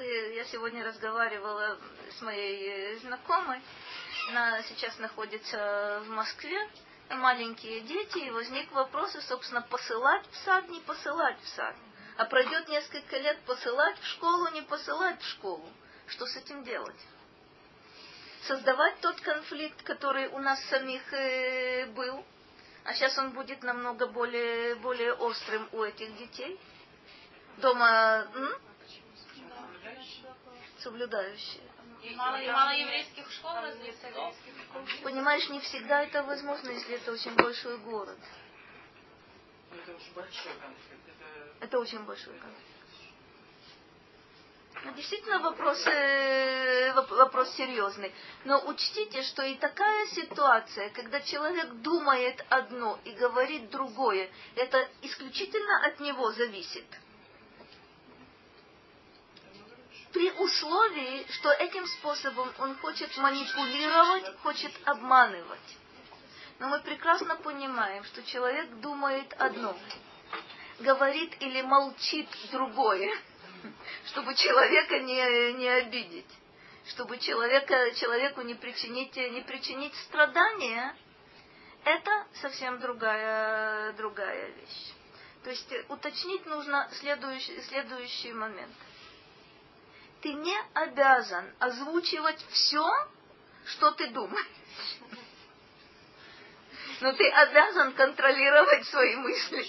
Я сегодня разговаривала с моей знакомой. Она сейчас находится в Москве. Маленькие дети, и возник вопрос, собственно, посылать в сад, не посылать в сад. А пройдет несколько лет посылать в школу, не посылать в школу. Что с этим делать? создавать тот конфликт, который у нас самих э, был, а сейчас он будет намного более, более острым у этих детей. Дома м? Соблюдающие. Мало, мало еврейских школ разве Понимаешь, не всегда это возможно, если это очень большой город. Это очень большой конфликт. Это, это очень большой конфликт. Ну, действительно вопрос, э, вопрос серьезный. Но учтите, что и такая ситуация, когда человек думает одно и говорит другое, это исключительно от него зависит. При условии, что этим способом он хочет манипулировать, хочет обманывать. Но мы прекрасно понимаем, что человек думает одно, говорит или молчит другое (laughs) чтобы человека не, не обидеть, чтобы человека, человеку не причинить, не причинить страдания, это совсем другая, другая вещь. То есть уточнить нужно следующий, следующий момент. Ты не обязан озвучивать все, что ты думаешь. Но ты обязан контролировать свои мысли.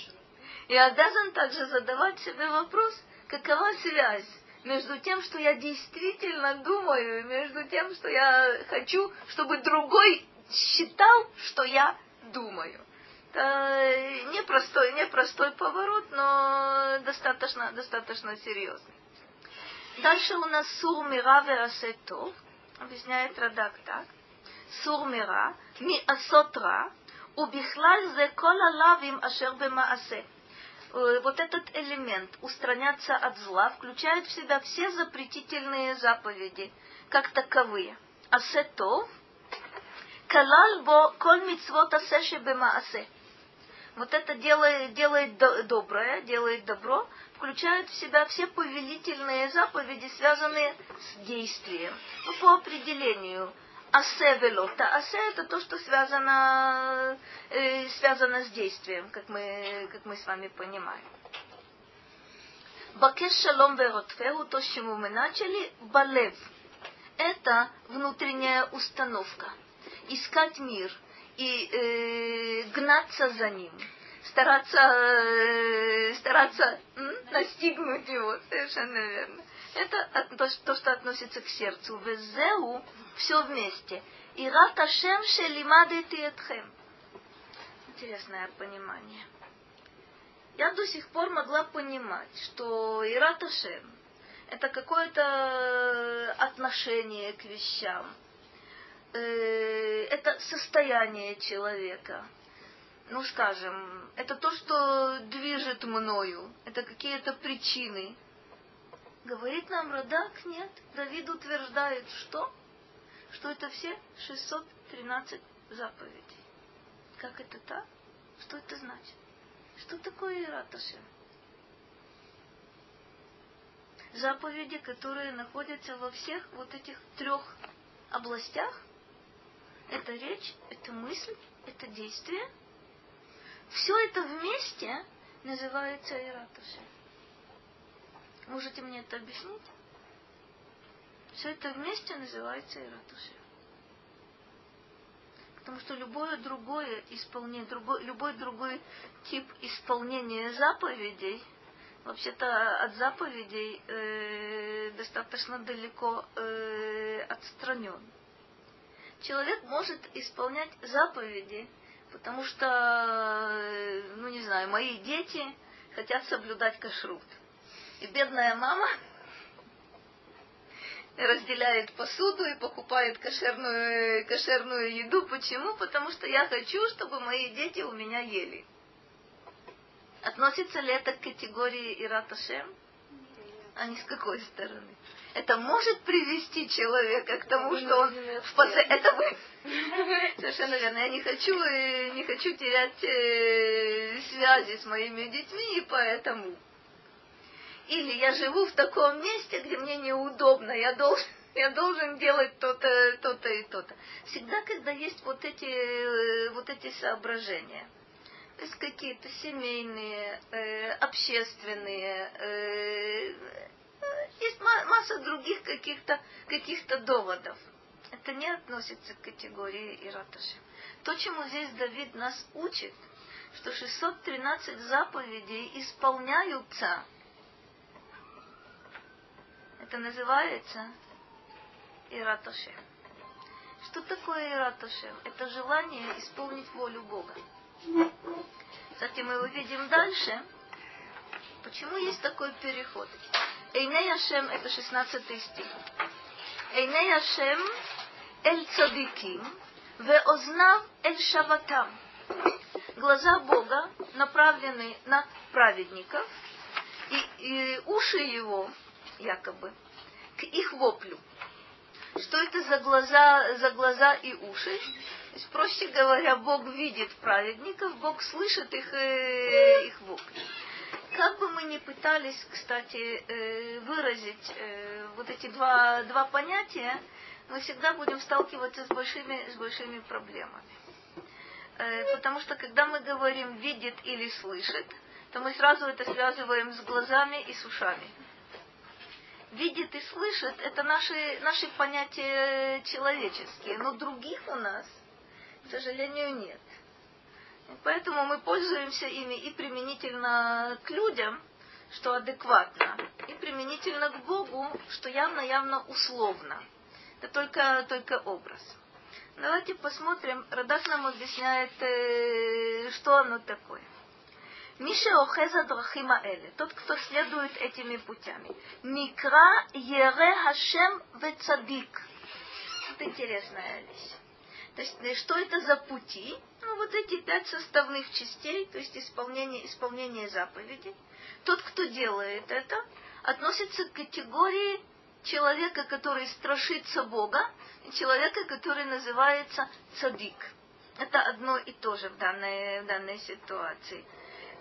И обязан также задавать себе вопрос, какова связь между тем, что я действительно думаю, между тем, что я хочу, чтобы другой считал, что я думаю. Это непростой, непростой поворот, но достаточно, достаточно серьезный. Дальше у нас сур мира верасетов, объясняет Радак так. Сур мира, ми асотра, убихлаль зе кола лавим ашер бемаасе. Э, вот этот элемент устраняться от зла включает в себя все запретительные заповеди, как таковые. Асето, калал бо коль мицвот асеше бемаасе. Вот это делает, делает доброе, делает добро, включает в себя все повелительные заповеди, связанные с действием. Ну, по определению, асе велота. Асе это то, что связано, э, связано с действием, как мы, как мы с вами понимаем. Бакеш шалом веротфеу, то, с чему мы начали, балев. Это внутренняя установка. Искать мир. и э, гнаться за ним, стараться, э, стараться настигнуть его, совершенно верно. Это то, то, что относится к сердцу. Везеу все вместе. И раташем шелимадети этхем. Интересное понимание. Я до сих пор могла понимать, что Ираташем это какое-то отношение к вещам, э, это состояние человека. Ну, скажем, это то, что движет мною, это какие-то причины. Говорит нам Радак, нет. Давид утверждает, что? Что это все 613 заповедей. Как это так? Что это значит? Что такое Ираташем? Заповеди, которые находятся во всех вот этих трех областях. Это речь, это мысль, это действие. Все это вместе называется Ираташем. Можете мне это объяснить? Все это вместе называется Иратушем. Потому что любое другое исполнение, другой, любой другой тип исполнения заповедей, вообще-то от заповедей э, достаточно далеко э, отстранен. Человек может исполнять заповеди, потому что, э, ну не знаю, мои дети хотят соблюдать кашрут. И бедная мама (laughs) разделяет посуду и покупает кошерную, кошерную еду. Почему? Потому что я хочу, чтобы мои дети у меня ели. Относится ли это к категории Ираташем? А не с какой стороны? Это может привести человека к тому, что он в посе... Это вы. (laughs) Совершенно верно. Я не хочу, э, не хочу терять э, связи с моими детьми, и поэтому или я живу в таком месте, где мне неудобно, я должен, (laughs) я должен делать то-то, то-то и то-то. Всегда, когда есть вот эти, э, вот эти соображения, то есть какие-то семейные, э, общественные, э, есть масса других каких-то каких доводов. Это не относится к категории Ираташи. То, чему здесь Давид нас учит, что 613 заповедей исполняются это называется Иратошем. Что такое Иратошем? Это желание исполнить волю Бога. Кстати, мы увидим дальше, почему есть такой переход. Эйней Ашем, это 16 стих. Эйней Ашем эль цадиким, ве ознав эль шаватам. Глаза Бога направлены на праведников, и, и уши его якобы, к их воплю. Что это за глаза, за глаза и уши? То есть, проще говоря, Бог видит праведников, Бог слышит их, э, их вопли. Как бы мы ни пытались, кстати, э, выразить э, вот эти два, два понятия, мы всегда будем сталкиваться с большими, с большими проблемами. Э, потому что когда мы говорим видит или слышит, то мы сразу это связываем с глазами и с ушами видит и слышит, это наши, наши понятия человеческие, но других у нас, к сожалению, нет. Поэтому мы пользуемся ими и применительно к людям, что адекватно, и применительно к Богу, что явно-явно условно. Это только, только образ. Давайте посмотрим, Радаш нам объясняет, э, что оно такое. Миша Охеза Драхима Эле, тот, кто следует этими путями. Микра Ере Хашем Вецадик. Это интересная вещь. То есть, э, что это за пути? Ну, вот эти пять составных частей, то есть исполнение, исполнение заповедей. Тот, кто делает это, относится к категории человека, который страшится Бога, и человека, который называется цадик. Это одно и то же в данной, в данной ситуации.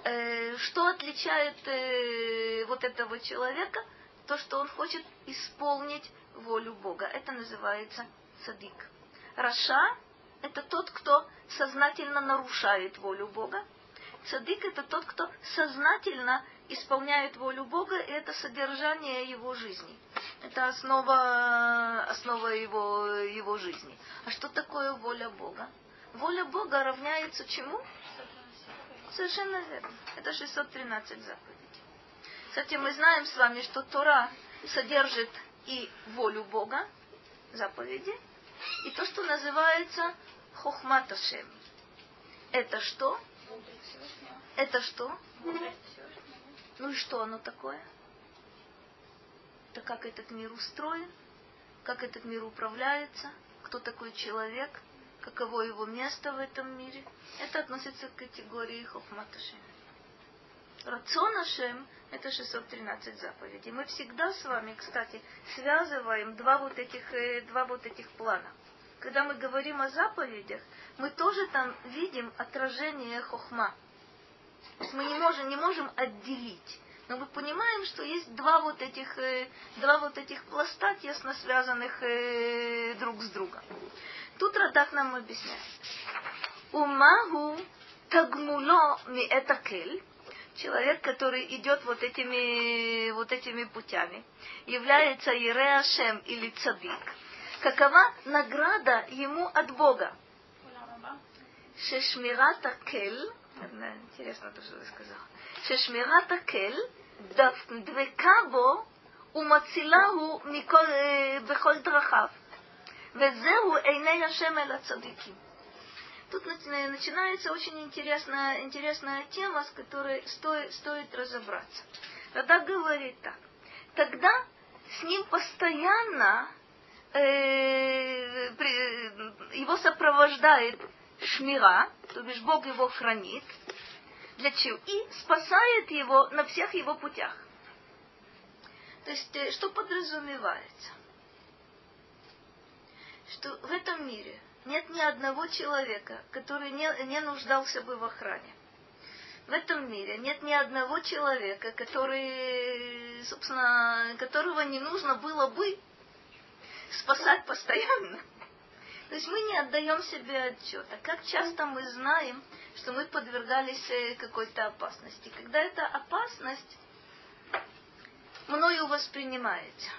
Э, что отличает э, вот этого человека? То, что он хочет исполнить волю Бога. Это называется садик. Раша – это тот, кто сознательно нарушает волю Бога. Цадик – это тот, кто сознательно исполняет волю Бога, и это содержание его жизни. Это основа, основа его, его жизни. А что такое воля Бога? воля Бога равняется чему? Совершенно верно. Это 613 заповедей. Кстати, мы знаем с вами, что Тора содержит и волю Бога, заповеди, и то, что называется Хохматашем. Это что? Это что? Ну и что оно такое? Это как этот мир устроен, как этот мир управляется, кто такой человек, каково его место в этом мире. Это относится к категории Хохматашем. Рацион Ашем – это 613 заповедей. Мы всегда с вами, кстати, связываем два вот этих, э, два вот этих плана. Когда мы говорим о заповедях, мы тоже там видим отражение хохма. То есть мы не можем, не можем отделить. Но мы понимаем, что есть два вот этих, э, два вот этих пласта, тесно связанных э, друг с другом. Тут Радак нам объясняет. Умагу тагмуло ми это кель человек, который идет вот этими, вот этими путями, является Иреашем или Цадик, какова награда ему от Бога? Шешмирата кель, интересно то, что ты сказал, шешмирата кель, דבקה בו ומצילהו מכל, בכל דרכיו. וזהו עיני השם אל הצדיקים. Тут начинается очень интересная, интересная тема, с которой стоит, стоит разобраться. Рада говорит так. Тогда с ним постоянно э, при, его сопровождает шмира, то бишь Бог его хранит, для чего? И спасает его на всех его путях. То есть, э, что подразумевается? Что в этом мире – нет ни одного человека, который не, не нуждался бы в охране. В этом мире нет ни одного человека, который, собственно, которого не нужно было бы спасать постоянно. То есть мы не отдаем себе отчета. Как часто мы знаем, что мы подвергались э, какой-то опасности. Когда эта опасность мною воспринимается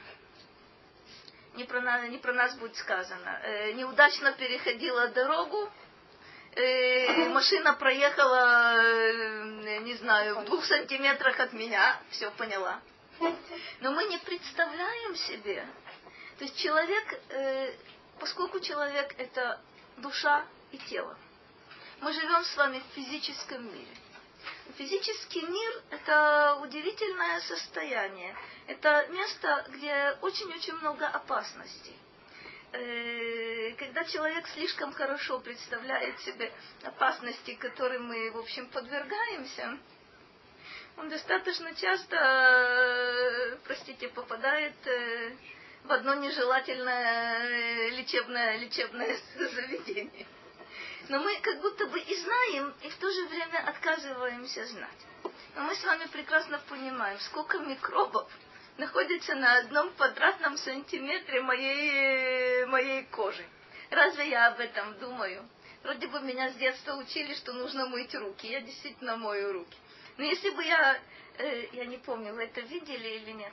не про, нас, не про нас будет сказано. Э, неудачно переходила дорогу, э, машина проехала, э, не знаю, в двух сантиметрах от меня, все поняла. Но мы не представляем себе. То есть человек, э, поскольку человек это душа и тело, мы живем с вами в физическом мире. Физический мир – это удивительное состояние. Это место, где очень-очень много опасностей. Э, когда человек слишком хорошо представляет себе опасности, которым мы, в общем, подвергаемся, он достаточно часто, э, простите, попадает э, в одно нежелательное лечебное, лечебное (laughs) заведение. Но мы как будто бы и знаем, и в то же время отказываемся знать. Но мы с вами прекрасно понимаем, сколько микробов находится на одном квадратном сантиметре моей, моей кожи. Разве я об этом думаю? Вроде бы меня с детства учили, что нужно мыть руки. Я действительно мою руки. Но если бы я, э, я не помню, вы это видели или нет,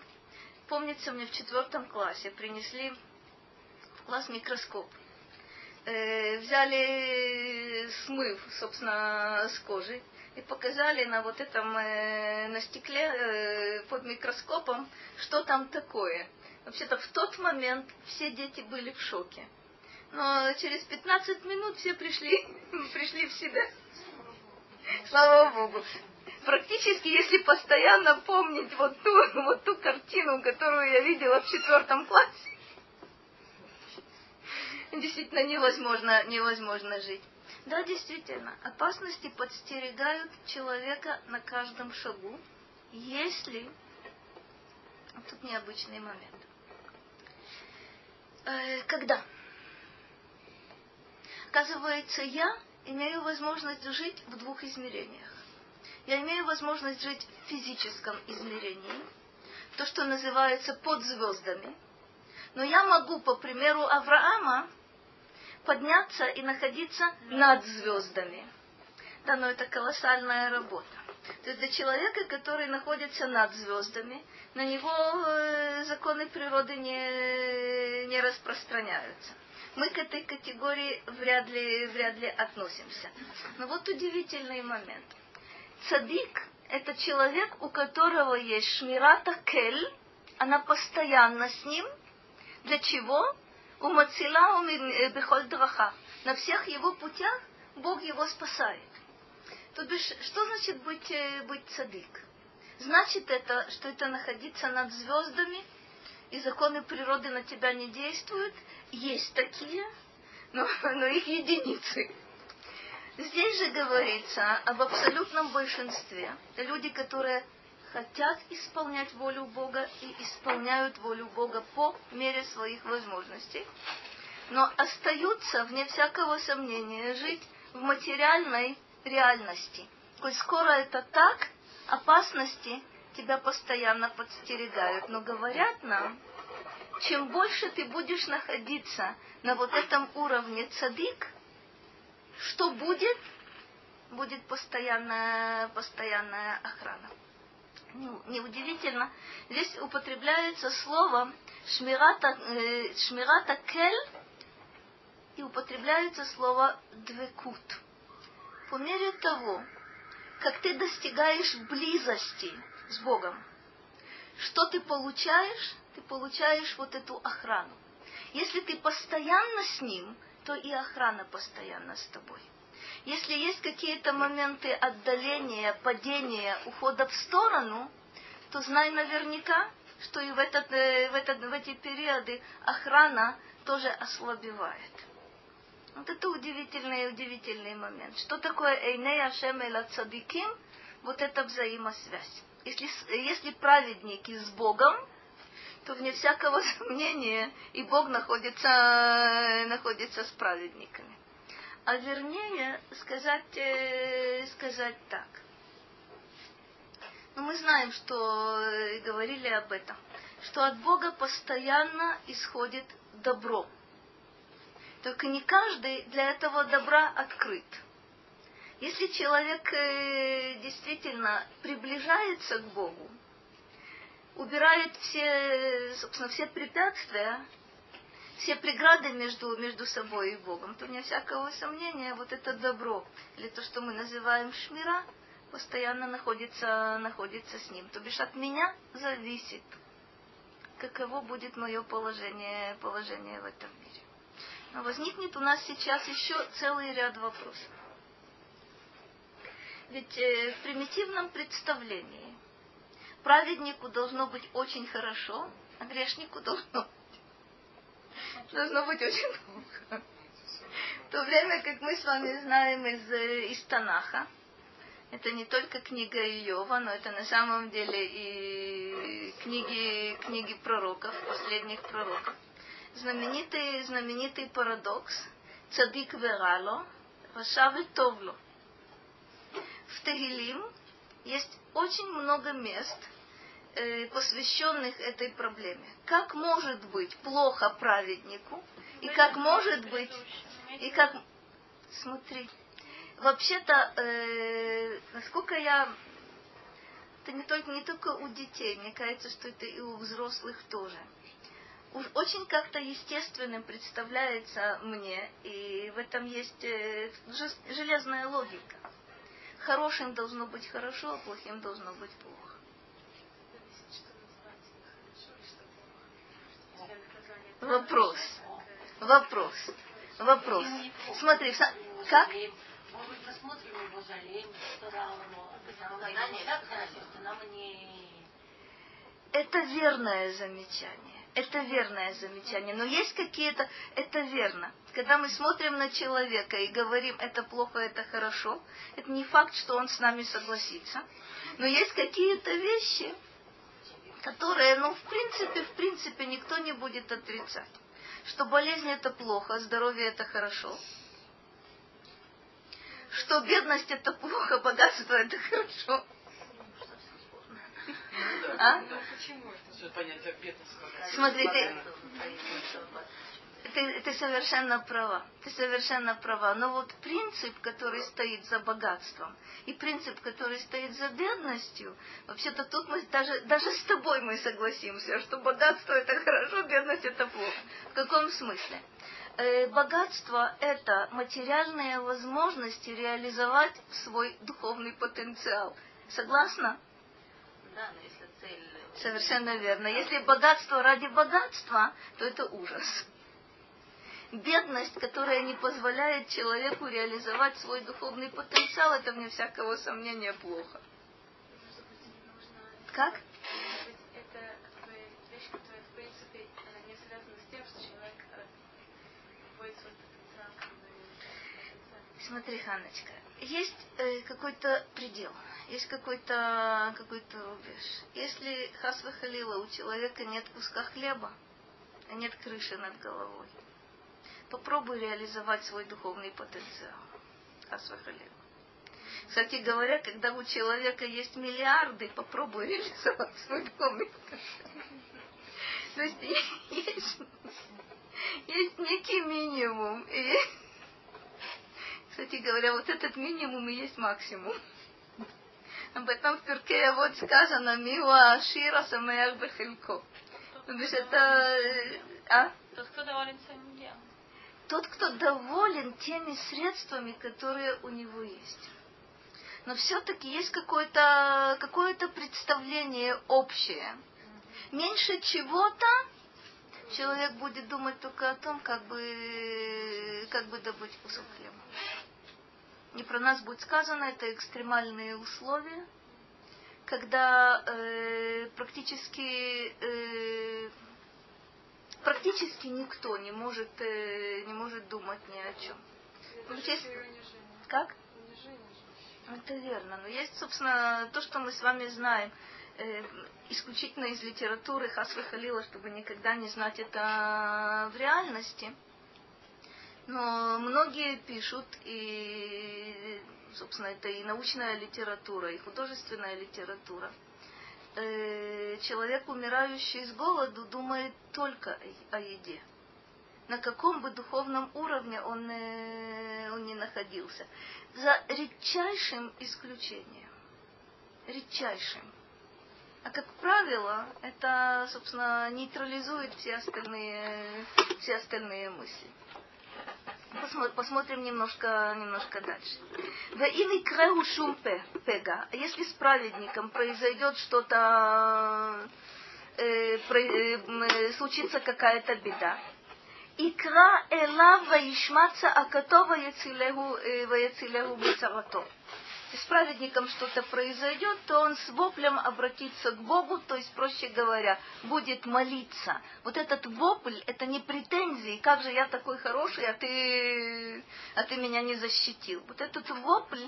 помнится мне в четвертом классе принесли в класс микроскоп э, взяли смыв, собственно, с кожи и показали на вот этом, э, на стекле э, под микроскопом, что там такое. Вообще-то в тот момент все дети были в шоке. Но через 15 минут все пришли, (laughs) пришли в себя. Слава Богу. Практически, если постоянно помнить вот ту, (laughs) вот ту картину, которую я видела в четвертом классе, действительно невозможно, невозможно жить. Да, действительно, опасности подстерегают человека на каждом шагу, если... Тут необычный момент. Э, когда? Оказывается, я имею возможность жить в двух измерениях. Я имею возможность жить в физическом измерении, то, что называется под звездами. Но я могу, по примеру Авраама, подняться и находиться над звездами. Да, но это колоссальная работа. То есть для человека, который находится над звездами, на него э, законы природы не, не распространяются. мы к этой категории вряд ли, вряд ли относимся. Но вот удивительный момент. Цадик – это человек, у которого есть шмирата кель, она постоянно с ним. Для чего? У Мацила бехоль драха. На всех его путях Бог его спасает. То бишь, что значит быть, э, быть цадик? Значит это, что это находиться над звездами, и законы природы на тебя не действуют. Есть такие, но, но их единицы. Здесь же говорится об абсолютном большинстве. Это люди, которые хотят исполнять волю Бога и исполняют волю Бога по мере своих возможностей, но остаются, вне всякого сомнения, жить в материальной реальности. Коль скоро это так, опасности тебя постоянно подстерегают. Но говорят нам, чем больше ты будешь находиться на вот этом уровне цадик, что будет? Будет постоянная, постоянная охрана. Неудивительно, здесь употребляется слово шмирата, э, шмирата кель и употребляется слово двекут. По мере того, как ты достигаешь близости с Богом, что ты получаешь? Ты получаешь вот эту охрану. Если ты постоянно с Ним, то и охрана постоянно с тобой. Если есть какие-то моменты отдаления, падения, ухода в сторону, то знай наверняка, что и в, этот, э, в, этот, в эти периоды охрана тоже ослабевает. Вот это удивительный, удивительный момент. Что такое Эйнея Шемеля Цадиким? Вот это взаимосвязь. Если, если праведники с Богом, вне всякого (laughs) сомнения и Бог находится, находится с праведниками. А вернее сказать, э, сказать так. Но ну, мы знаем, что э, говорили об этом, что от Бога постоянно исходит добро. Только не каждый для этого добра открыт. Если человек э, действительно приближается к Богу, убирает все, собственно, все препятствия, все преграды между, между собой и Богом, то не всякого сомнения, вот это добро, или то, что мы называем шмира, постоянно находится, находится с ним. То бишь от меня зависит, каково будет мое положение, положение в этом мире. Но возникнет у нас сейчас еще целый ряд вопросов. Ведь э, в примитивном представлении праведнику должно быть очень хорошо, а грешнику должно должно быть очень плохо. В то время, как мы с вами знаем из, э, из Танаха, это не только книга Иова, но это на самом деле и книги, книги пророков, последних пророков. Знаменитый, знаменитый парадокс Цадик Верало, Рашав Товло. В Тагилим есть очень много мест, э, посвященных этой проблеме. Как может быть плохо праведнику, и как может быть, и как... Смотри, вообще-то, э, насколько я... Это не только, не только у детей, мне кажется, что это и у взрослых тоже. Очень как-то естественным представляется мне, и в этом есть э, железная логика. Хорошим должно быть хорошо, а плохим должно быть плохо. Вопрос. Вопрос. Вопрос. Смотри, как? Посмотрим его за лень, что ему Это верное замечание. Это верное замечание. Но есть какие-то... Это верно. Когда мы смотрим на человека и говорим, это плохо, это хорошо, это не факт, что он с нами согласится. Но есть какие-то вещи, которые, ну, в принципе, в принципе, никто не будет отрицать. Что болезнь это плохо, здоровье это хорошо. Что бедность это плохо, богатство это хорошо. А? Смотри, ты, ты, ты совершенно права. Ты совершенно права. Но вот принцип, который стоит за богатством, и принцип, который стоит за бедностью, вообще-то тут мы даже, даже с тобой мы согласимся, что богатство это хорошо, бедность это плохо. В каком смысле? Э, богатство – это материальные возможности реализовать свой духовный потенциал. Согласна? Да, если цель... Совершенно верно. Если богатство ради богатства, то это ужас. Бедность, которая не позволяет человеку реализовать свой духовный потенциал, это вне всякого сомнения плохо. Как? Смотри, Ханочка, есть э, какой-то предел, есть какой-то какой-то рубеж. Если хасва халила у человека нет куска хлеба, а нет крыши над головой, попробуй реализовать свой духовный потенциал. Хасва халила. Кстати говоря, когда у человека есть миллиарды, попробуй реализовать свой духовный потенциал. То есть есть, есть некий минимум. И, кстати говоря, вот этот минимум и есть максимум. В сказано «Мила Шира Самеях Бехелько». То есть это... э, А? Тот, кто доволен своим делом. Тот, кто доволен теми средствами, которые у него есть. Но все-таки есть какое-то какое представление общее. Меньше чего-то человек будет думать только о том, как бы, как бы добыть кусок хлеба. И про нас будет сказано, это экстремальные условия, когда э, практически э, практически никто не может, э, не может думать ни о чем. Ну, есть- Как? Это верно. Но есть, собственно, то, что мы с вами знаем, э, исключительно из литературы Хасвы Халила, чтобы никогда не знать это в реальности. Но многие пишут, и, собственно, это и научная литература, и художественная литература. Э, человек, умирающий с голоду, думает только о, еде. На каком бы духовном уровне он, э, он ни находился. За редчайшим исключением. Редчайшим. А как правило, это, собственно, нейтрализует все остальные, все остальные мысли. Посмо- Посмотрим немножко, немножко дальше. Да или краю шум пе- пега. Если с праведником произойдет что-то, э, э, э, случится какая-то беда. Икра элав ваишмаца акатова яцилеху э, ваяцилеху бецарато. Если с праведником что-то произойдет, то он с воплем обратится к Богу, то есть, проще говоря, будет молиться. Вот этот вопль, это не претензии, как же я такой хороший, а ты, а ты меня не защитил. Вот этот вопль,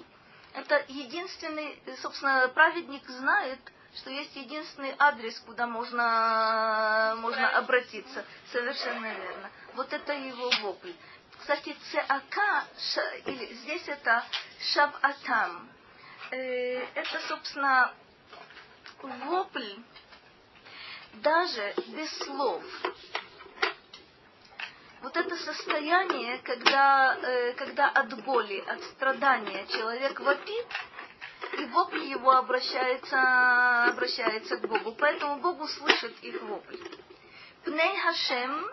это единственный, собственно, праведник знает, что есть единственный адрес, куда можно, можно обратиться. Совершенно верно. Вот это его вопль. Кстати, цеака, или здесь это шаватам. Э, это, собственно, вопль даже без слов. Вот это состояние, когда, э, когда от боли, от страдания человек вопит, и вопль его обращается, обращается к Богу. Поэтому Богу слышит их вопль. Пней Хашем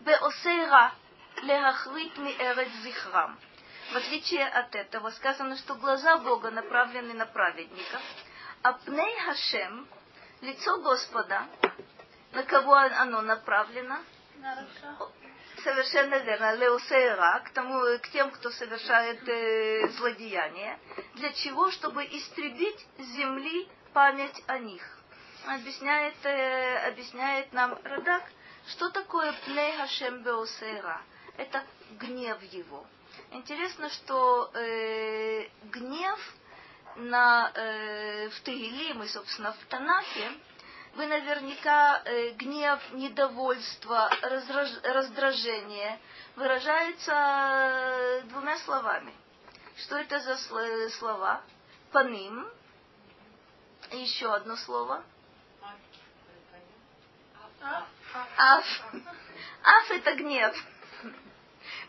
беосейра лехахрит ми эрет зихрам. В отличие от этого сказано, что глаза Бога направлены на праведников, а пней Хашем, лицо Господа, на кого оно направлено? Совершенно верно. Леосейра, к, тому, к тем, кто совершает э, злодеяние. Для чего? Чтобы истребить с земли память о них. Объясняет, э, объясняет нам Радак, что такое пней Хашем Беосейра. Это гнев его. Интересно, что э, гнев на, э, в Тегилим и, собственно, в Танахе, вы наверняка э, гнев, недовольство, разраж- раздражение выражается двумя словами. Что это за сло- слова? Паним. Еще одно слово. Аф. Аф это гнев.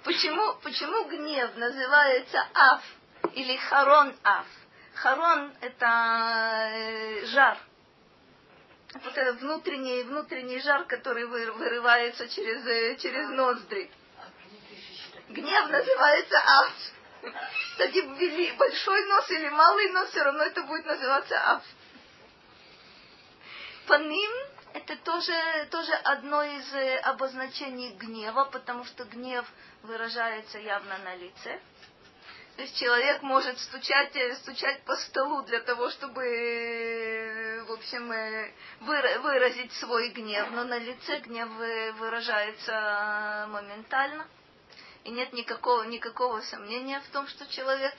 Почему, почему гнев называется аф или харон аф? Харон это э, жар. Вот этот внутренний, внутренний жар, который вы- вырывается через, э, через ноздри. Гнев называется аф. Кстати, большой нос или малый нос, все равно это будет называться аф. Паним – это тоже, тоже одно из э, обозначений гнева, потому что гнев выражается явно на лице. То есть человек может стучать, э, стучать по столу для того, чтобы, э, в общем, выразить свой гнев, но на лице гнев выражается моментально. И нет никакого, никакого сомнения в том, что человек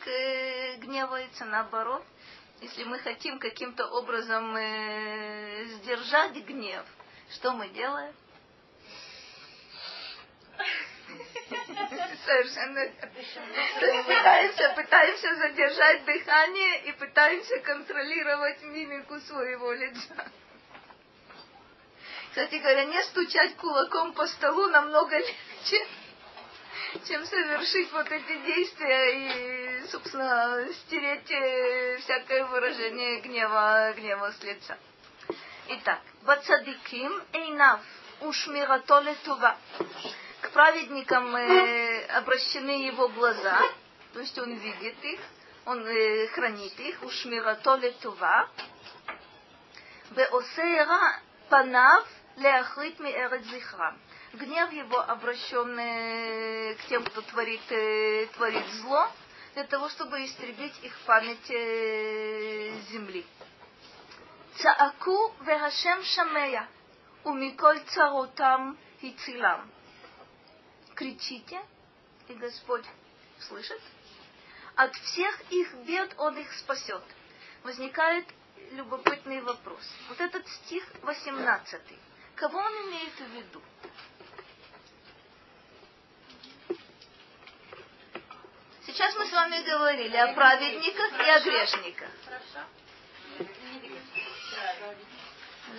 гневается, наоборот – если мы хотим каким-то образом э, сдержать гнев, что мы делаем? (laughs) Совершенно. Пытаемся, пытаемся задержать дыхание и пытаемся контролировать мимику своего лица. Кстати говоря, не стучать кулаком по столу намного легче, чем совершить вот эти действия и, собственно, стереть э, всякое выражение гнева, гнева с лица. Итак, Бацадиким Эйнав Ушмирато Летува. К праведникам э, обращены его глаза, то есть он видит их, он э, хранит их, Ушмирато Летува. Беосейра Панав Леахрит Миэрет Зихрам гнев его обращенный к тем, кто творит, э, творит зло, для того, чтобы истребить их память э, земли. Цааку вехашем шамея, умиколь царотам хицилам. Кричите, и Господь слышит. От всех их бед Он их спасет. Возникает любопытный вопрос. Вот этот стих 18. Кого он имеет в виду? Сейчас мы с вами говорили о праведниках и о грешниках.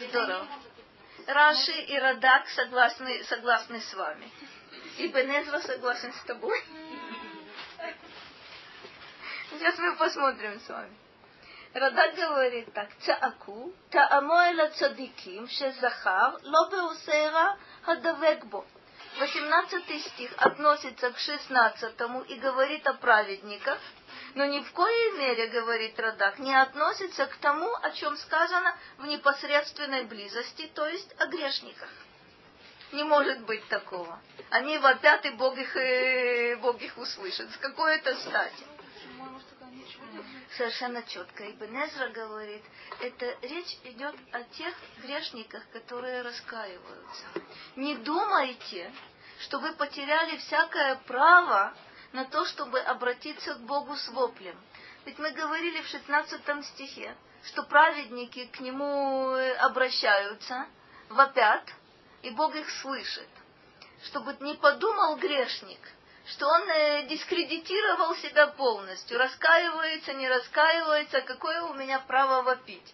Здорово. Раши и Радак согласны, согласны с вами. И Бенезва согласен с тобой. Сейчас мы посмотрим с вами. Радак говорит так. Цааку, таамуэла цадиким, шезахар, ло беусера, хадавек бо. 18 стих относится к 16 и говорит о праведниках, но ни в коей мере, говорит Радак, не относится к тому, о чем сказано в непосредственной близости, то есть о грешниках. Не может быть такого. Они вопят, и Бог их, э, Бог их услышит. С какой это стати? Совершенно четко. И Бенезра говорит, это речь идет о тех грешниках, которые раскаиваются. Не думайте, что вы потеряли всякое право на то, чтобы обратиться к Богу с воплем. Ведь мы говорили в 16 стихе, что праведники к Нему э, обращаются, вопят, и Бог их слышит. Чтобы не подумал грешник, что он э, дискредитировал себя полностью, раскаивается, не раскаивается, какое у меня право вопить.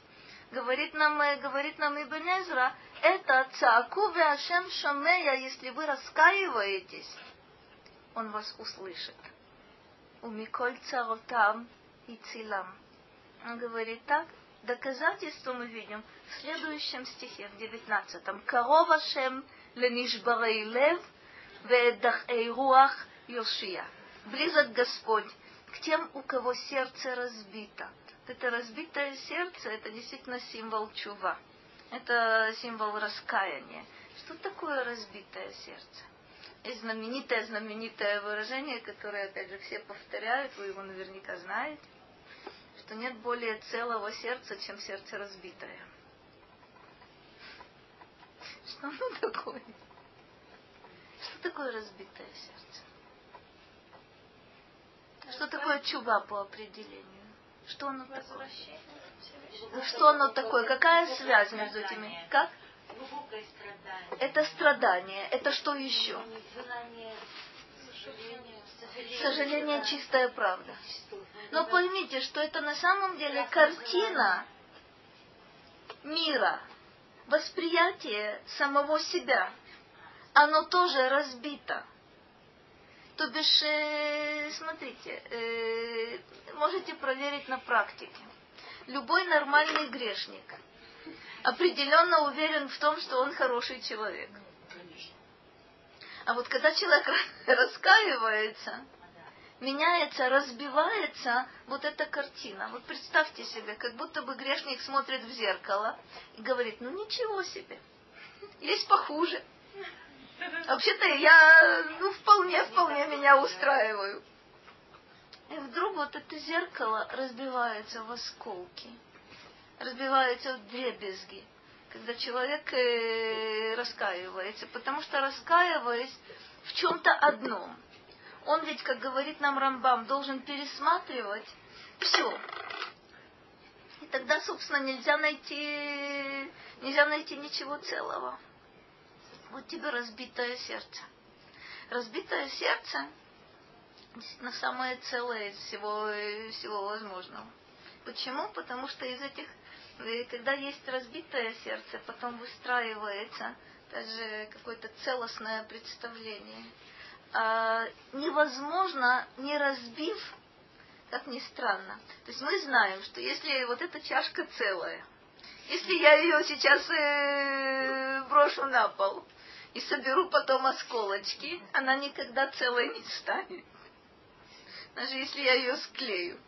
Говорит нам, э, говорит нам Ибн Эзра, это цааку веашем шамея, если вы раскаиваетесь, он вас услышит. У Миколь царотам и цилам. Он говорит так, доказательство мы видим в следующем стихе, в девятнадцатом. Корова шем ленишбарей лев ведахэй руах Йошия. Близок Господь к тем, у кого сердце разбито. Это разбитое сердце, это действительно символ чува. Это символ раскаяния. Что такое разбитое сердце? Есть знаменитое, знаменитое выражение, которое, опять же, все повторяют, вы его наверняка знаете, что нет более целого сердца, чем сердце разбитое. Что оно (laughs) такое? Что такое разбитое сердце? Что такое чуба по определению? Что оно такое? Что оно такое? Какая связь между этими? Как? Это страдание. Это что еще? Сожаление, чистая правда. Но поймите, что это на самом деле картина мира, восприятие самого себя. Оно тоже разбито. То бишь, э, смотрите, э, можете проверить на практике. Любой нормальный грешник определенно уверен в том, что он хороший человек. А вот когда человек (laughs) раскаивается, меняется, разбивается вот эта картина. Вот представьте себе, как будто бы грешник смотрит в зеркало и говорит, ну ничего себе, есть похуже. Вообще-то я, ну, вполне, вполне меня устраиваю. И вдруг вот это зеркало разбивается в осколки, разбивается в дребезги, когда человек э, раскаивается, потому что раскаиваясь в чем-то одном, он ведь, как говорит нам Рамбам, должен пересматривать все. И тогда, собственно, нельзя найти, нельзя найти ничего целого. Вот тебе разбитое сердце. Разбитое сердце действительно самое целое из всего, всего возможного. Почему? Потому что из этих, э, когда есть разбитое сердце, потом выстраивается даже какое-то целостное представление – а, невозможно, не разбив, как ни странно. То есть мы знаем, что если вот эта чашка целая, если я ее сейчас э, брошу на пол и соберу потом осколочки, она никогда целой не станет. Даже если я ее склею.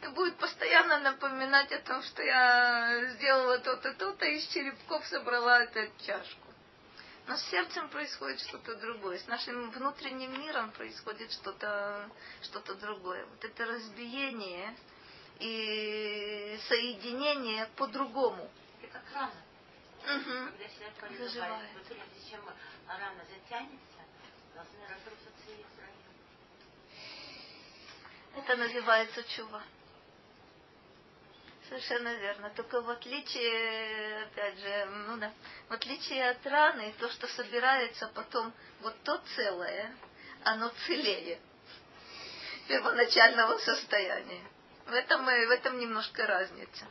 Это будет постоянно напоминать о том, что я сделала то-то, то-то, и из черепков собрала эту чашку. Но с сердцем происходит что-то другое, с нашим внутренним миром происходит что-то что другое. Вот это разбиение и соединение по-другому. Это как рана. Угу. Когда человек Заживает. вот прежде чем рана затянется, должны разрушиться ее Это называется чува. Совершенно верно. Только в отличие, опять же, ну да, в отличие от раны, то, что собирается потом, вот то целое, оно целее первоначального состояния. В этом, в этом немножко разница.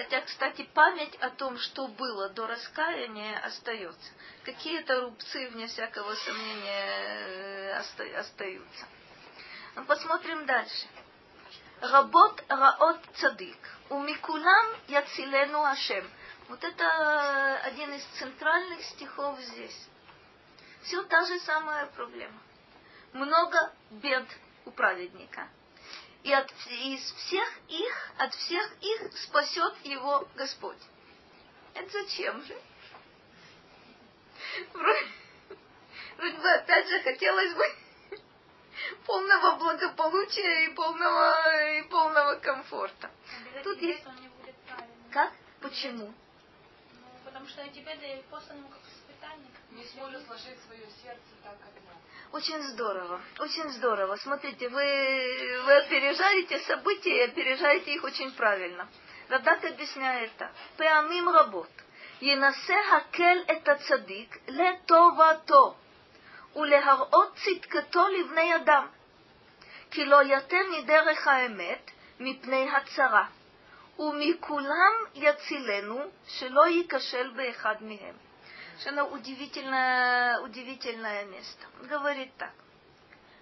Хотя, кстати, память о том, что было до раскаяния, остается. Какие-то рубцы, вне всякого сомнения, э, остаются. Ну, посмотрим дальше. Работ раот цадик. У Микулам яцилену Ашем. Вот это один из центральных стихов здесь. Все та же самая проблема. Много бед у праведника. И от, из всех их, от всех их спасет его Господь. Это зачем же? Вроде, вроде бы, опять же, хотелось бы (laughs) полного благополучия и полного, и полного комфорта. А Тут есть... он не будет Как? Почему? Ну, потому что тебе да послан как испытание. Не сможет сложить свое сердце так, как надо. Очень здорово, очень здорово. Смотрите, вы, вы опережаете события и опережаете их очень правильно. Радак объясняет так. Пеамим работ. ינסה הקל את הצדיק לטובתו. ולהראות צדקתו לבני אדם, כי לא יתה מדרך האמת מפני הצרה, ומכולם יצילנו, שלא ייכשל באחד מהם. Совершенно удивительное, удивительное место. Говорит так.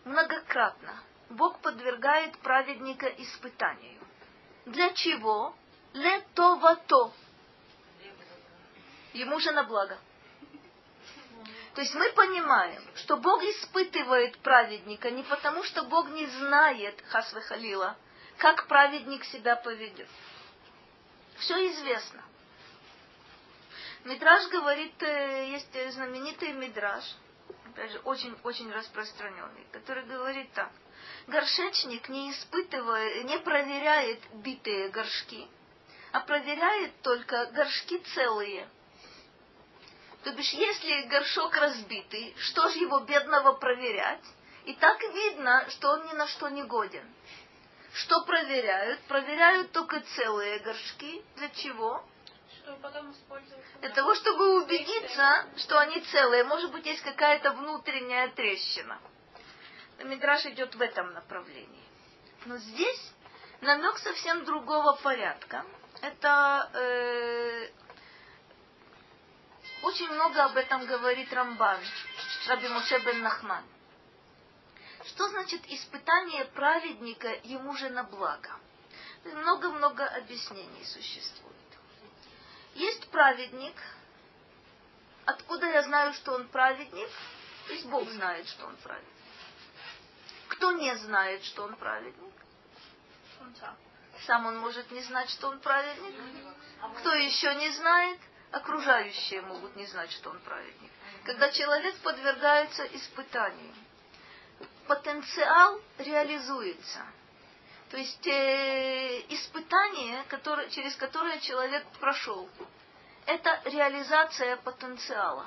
Многократно Бог подвергает праведника испытанию. Для чего? Ле то Ему же на благо. То есть мы понимаем, что Бог испытывает праведника не потому, что Бог не знает, Хасвы Халила, как праведник себя поведет. Все известно. Мидраж говорит, э, есть знаменитый мидраж, опять же, очень-очень распространенный, который говорит так. Горшечник не испытывает, не проверяет битые горшки, а проверяет только горшки целые – то бишь, если горшок разбитый, что же его бедного проверять? И так видно, что он ни на что не годен. Что проверяют? Проверяют только целые горшки. Для чего? Чтобы потом использовать. Для того, чтобы убедиться, что они целые. Может быть, есть какая-то внутренняя трещина. Мидраш идет в этом направлении. Но здесь намек совсем другого порядка. Это э, очень много об этом говорит Рамбан, Раби Моше бен Нахман. Что значит испытание праведника ему же на благо? Много-много объяснений существует. Есть праведник. Откуда я знаю, что он праведник? То есть Бог знает, что он праведник. Кто не знает, что он праведник? Он сам. Сам он может не знать, что он праведник. Кто еще не знает? Окружающие могут не знать, что он праведник. Когда человек подвергается испытанию, потенциал реализуется. То есть э, испытание, которое, через которое человек прошел, это реализация потенциала.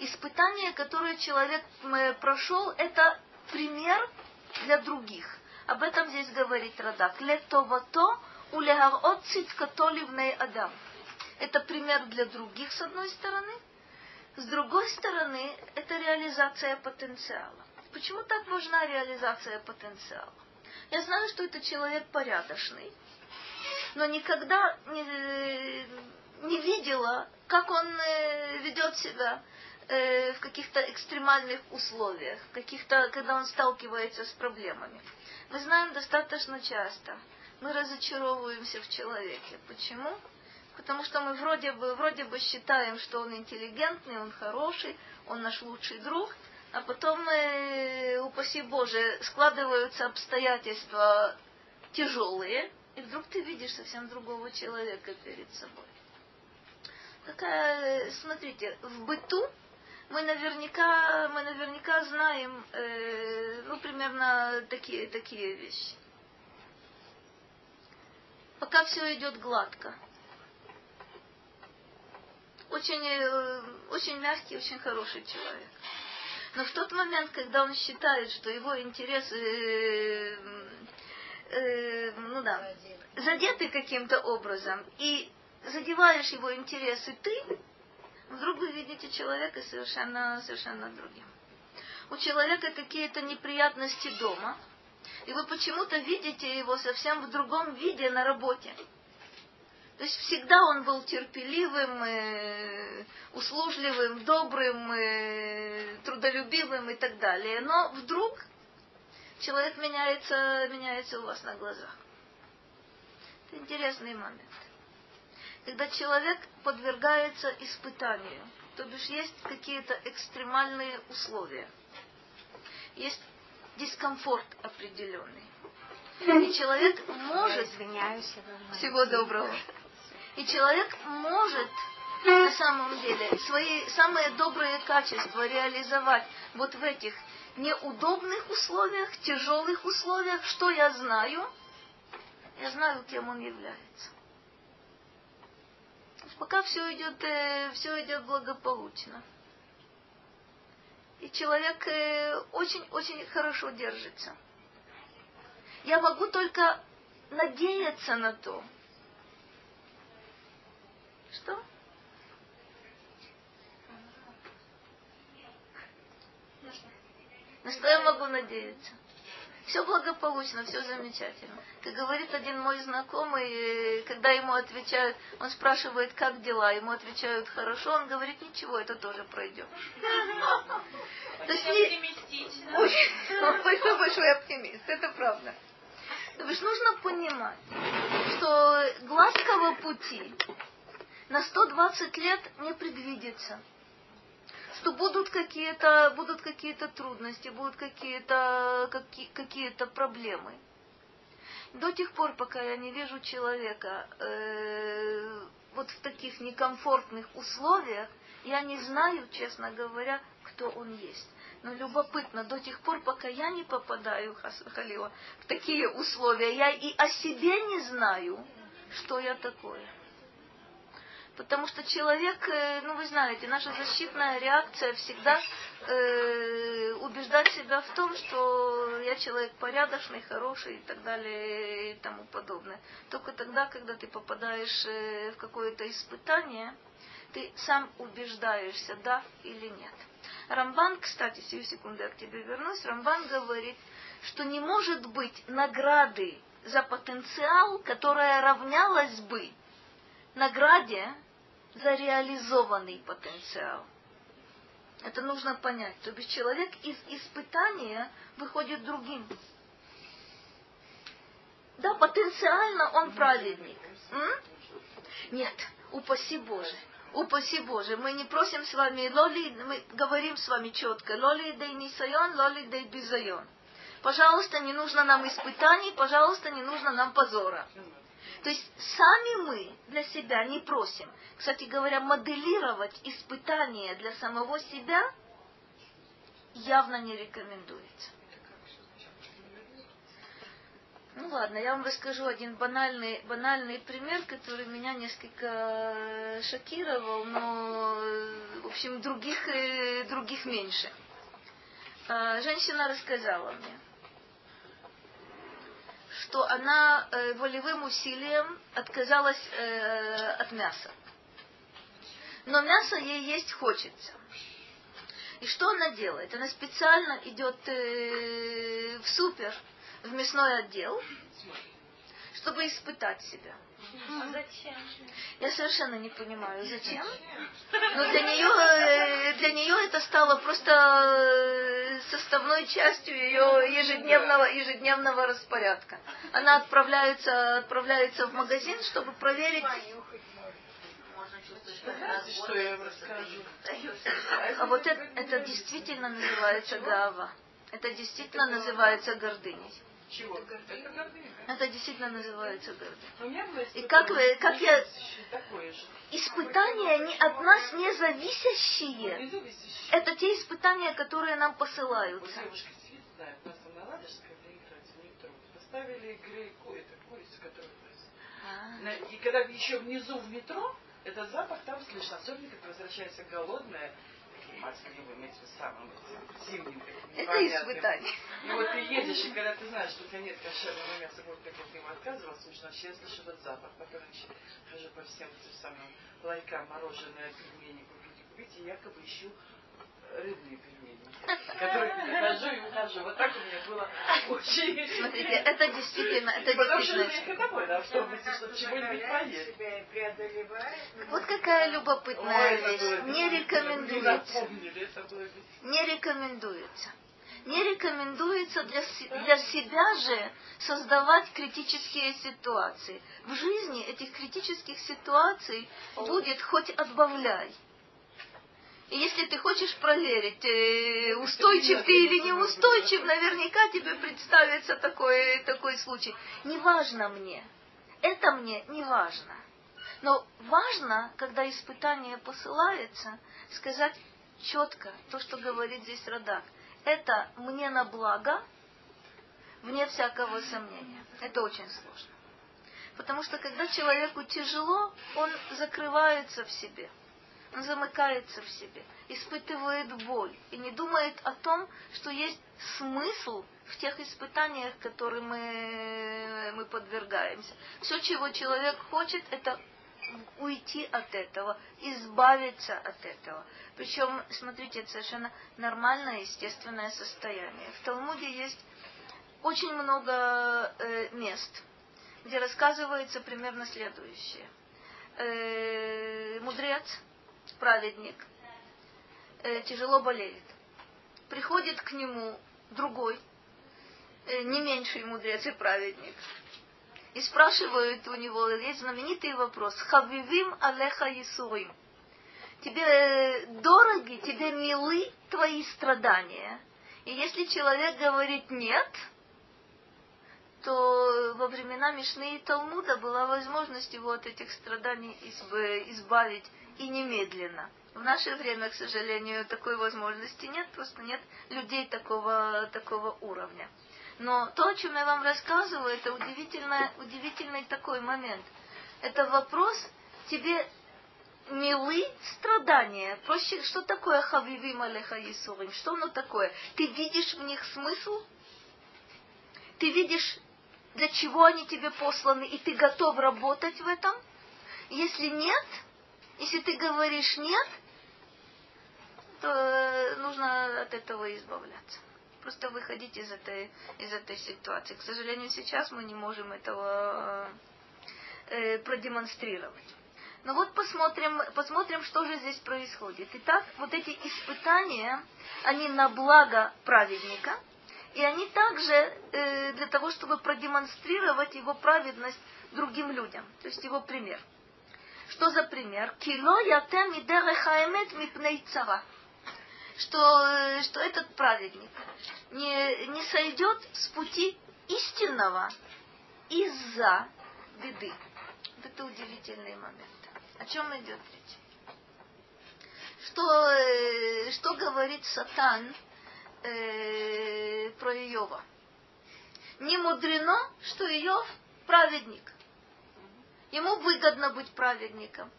Испытание, которое человек э, прошел, это пример для других. Об этом здесь говорит Радак. Летовато улегарот циткатоливней адам. Это пример для других, с одной стороны. С другой стороны, это реализация потенциала. Почему так важна реализация потенциала? Я знаю, что это человек порядочный, но никогда не, не видела, как он э, ведет себя э, в каких-то экстремальных условиях, каких-то, когда он сталкивается с проблемами. Мы знаем достаточно часто, мы разочаровываемся в человеке. Почему? Потому что мы вроде бы, вроде бы считаем, что он интеллигентный, он хороший, он наш лучший друг, а потом, э, упаси Боже, складываются обстоятельства тяжелые, и вдруг ты видишь совсем другого человека перед собой. Такая, смотрите, в быту мы наверняка, мы наверняка знаем, э, ну, примерно такие, такие вещи. Пока все идет гладко. Очень, э, очень мягкий, очень хороший человек. Но в тот момент, когда он считает, что его интересы, э, э, ну да, задеты каким-то образом, и задеваешь его интересы ты, вдруг вы видите человека совершенно, совершенно другим. У человека какие-то неприятности дома, и вы почему-то видите его совсем в другом виде на работе. То есть всегда он был терпеливым, э, услужливым, добрым, э, трудолюбивым и так далее. Но вдруг человек меняется, меняется у вас на глазах. Это интересный момент. Когда человек подвергается испытанию, то бишь есть какие-то экстремальные условия, есть дискомфорт определенный. И человек может... Извиняюсь. Всего доброго. И человек может на самом деле свои самые добрые качества реализовать вот в этих неудобных условиях, тяжелых условиях. Что я знаю? Я знаю, кем он является. Пока все идет, э, все идет благополучно. И человек очень-очень э, хорошо держится. Я могу только надеяться на то, что? На что я могу надеяться? Все благополучно, все замечательно. Как говорит один мой знакомый, когда ему отвечают, он спрашивает, как дела, ему отвечают хорошо, он говорит, ничего, это тоже пройдет. То есть оптимистично. Очень большой-большой оптимист, это правда. То есть нужно понимать, что гладкого пути на 120 лет не предвидится. Что будут какие-то, будут какие-то трудности, будут какие-то, какие, какие-то проблемы. До тех пор, пока я не вижу человека э, вот в таких некомфортных условиях, я не знаю, честно говоря, кто он есть. Но любопытно, до тех пор, пока я не попадаю, Халила, в такие условия, я и о себе не знаю, что я такое. Потому что человек, э, ну вы знаете, наша защитная реакция всегда э, убеждать себя в том, что я человек порядочный, хороший и так далее и тому подобное. Только тогда, когда ты попадаешь э, в какое-то испытание, ты сам убеждаешься, да или нет. Рамбан, кстати, сию секунду я к тебе вернусь, Рамбан говорит, что не может быть награды за потенциал, которая равнялась бы награде за реализованный потенциал. Это нужно понять. То есть человек из испытания выходит другим. Да, потенциально он праведник. М? Нет, упаси Боже. упаси Боже, мы не просим с вами, лоли, мы говорим с вами четко, лоли дей нисайон, лоли дей безайон. Пожалуйста, не нужно нам испытаний, пожалуйста, не нужно нам позора. То есть сами мы для себя не просим. Кстати говоря, моделировать испытания для самого себя явно не рекомендуется. Ну ладно, я вам расскажу один банальный, банальный пример, который меня несколько шокировал, но, в общем, других, э, других меньше. А, женщина рассказала мне, что она э, волевым усилием отказалась э, от мяса. Но мясо ей есть хочется. И что она делает? Она специально идет в супер, в мясной отдел, чтобы испытать себя. А зачем? Я совершенно не понимаю, зачем. Но для нее, э, для нее это стало просто э, составной частью ее ежедневного, ежедневного распорядка. Она отправляется, отправляется в магазин, чтобы проверить. Что я вам расскажу? А вот это, это действительно называется гава. Это действительно называется гордыней. Чего? Это действительно называется гордость. У меня было И как вы, как я, испытания они от нас не зависящие. Независящее. Это те испытания, которые нам посылаются. Поставили грейку, это курицу, которую А. И когда еще внизу в метро, этот запах там слышно, особенно когда возвращаешься голодная, мозгливым, этим самым таким Это испытание. И вот ты едешь, и когда ты знаешь, что у тебя нет кошерного мяса, вот как от него отказывалась, смешно, вообще слышу этот запах, потом хожу по всем этим самым ларькам мороженое, пельмени купить и купить, и якобы ищу рыбные пельмени, которые прихожу и ухожу. Вот так у меня было очень... Смотрите, это действительно, это Потому что действительно. надо ехать домой, да, чтобы, чтобы чего-нибудь поесть. Вот какая Ой, любопытная это вещь. было Не рекомендуется. Не рекомендуется. Не рекомендуется для, для себя же создавать критические ситуации. В жизни этих критических ситуаций будет хоть отбавляй. И если ты хочешь проверить, э, устойчив ты или неустойчив, наверняка тебе представится такой, такой случай. Не важно мне. Это мне не важно. Но важно, когда испытание посылается, сказать четко то, что говорит здесь Радак. Это мне на благо, вне всякого сомнения. Это очень сложно. Потому что когда человеку тяжело, он закрывается в себе. Он замыкается в себе, испытывает боль и не думает о том, что есть смысл в тех испытаниях, которым мы, мы подвергаемся. Все, чего человек хочет, это уйти от этого, избавиться от этого. Причем, смотрите, это совершенно нормальное, естественное состояние. В Талмуде есть очень много э, мест, где рассказывается примерно следующее. Э, мудрец, праведник, э, тяжело болеет. Приходит к нему другой, э, не меньший мудрец и праведник, и спрашивают у него, есть знаменитый вопрос, «Хавивим алеха Исурим». Тебе э, дороги, тебе милы твои страдания. И если человек говорит «нет», то во времена Мишны и Талмуда была возможность его от этих страданий изб- избавить и немедленно. В наше время, к сожалению, такой возможности нет, просто нет людей такого, такого уровня. Но то, о чем я вам рассказываю, это удивительный, удивительный такой момент. Это вопрос, тебе милы страдания. Проще, что такое хавивим алеха Исурим? Что оно такое? Ты видишь в них смысл? Ты видишь, для чего они тебе посланы, и ты готов работать в этом? Если нет, если ты говоришь нет, то э, нужно от этого избавляться. Просто выходить из этой, из этой ситуации. К сожалению, сейчас мы не можем этого э, продемонстрировать. Но вот посмотрим, посмотрим, что же здесь происходит. Итак, вот эти испытания, они на благо праведника, и они также э, для того, чтобы продемонстрировать его праведность другим людям, то есть его пример. Что за пример? Кило ятем и дерехаэмет мипней. Что, что этот праведник не, не сойдет с пути истинного из-за беды. Вот это удивительный момент. О чем идет речь? Что, э, что говорит Сатан э, про Иова? Не мудрено, что Иов праведник. Ему выгодно быть праведником.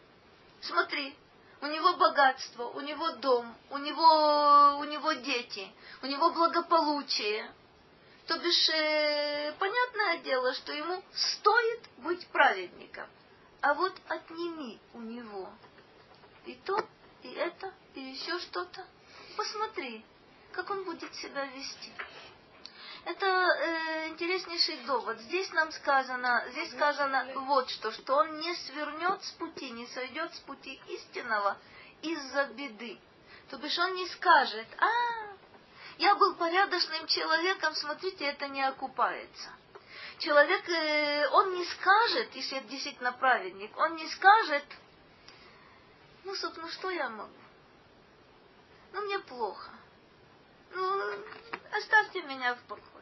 Смотри, у него богатство, у него дом, у него, у него дети, у него благополучие. То бишь, э, понятное дело, что ему стоит быть праведником. А вот отними у него и то, и это, и еще что-то. Посмотри, как он будет себя вести. Это э, интереснейший довод. Здесь нам сказано, здесь сказано вот что, что он не свернет с пути, не сойдет с пути истинного из-за беды. То бишь он не скажет, а, я был порядочным человеком, смотрите, это не окупается. Человек, э, он не скажет, если это действительно праведник, он не скажет, ну, собственно, что я могу? Ну, мне плохо. Ну, оставьте меня в покое.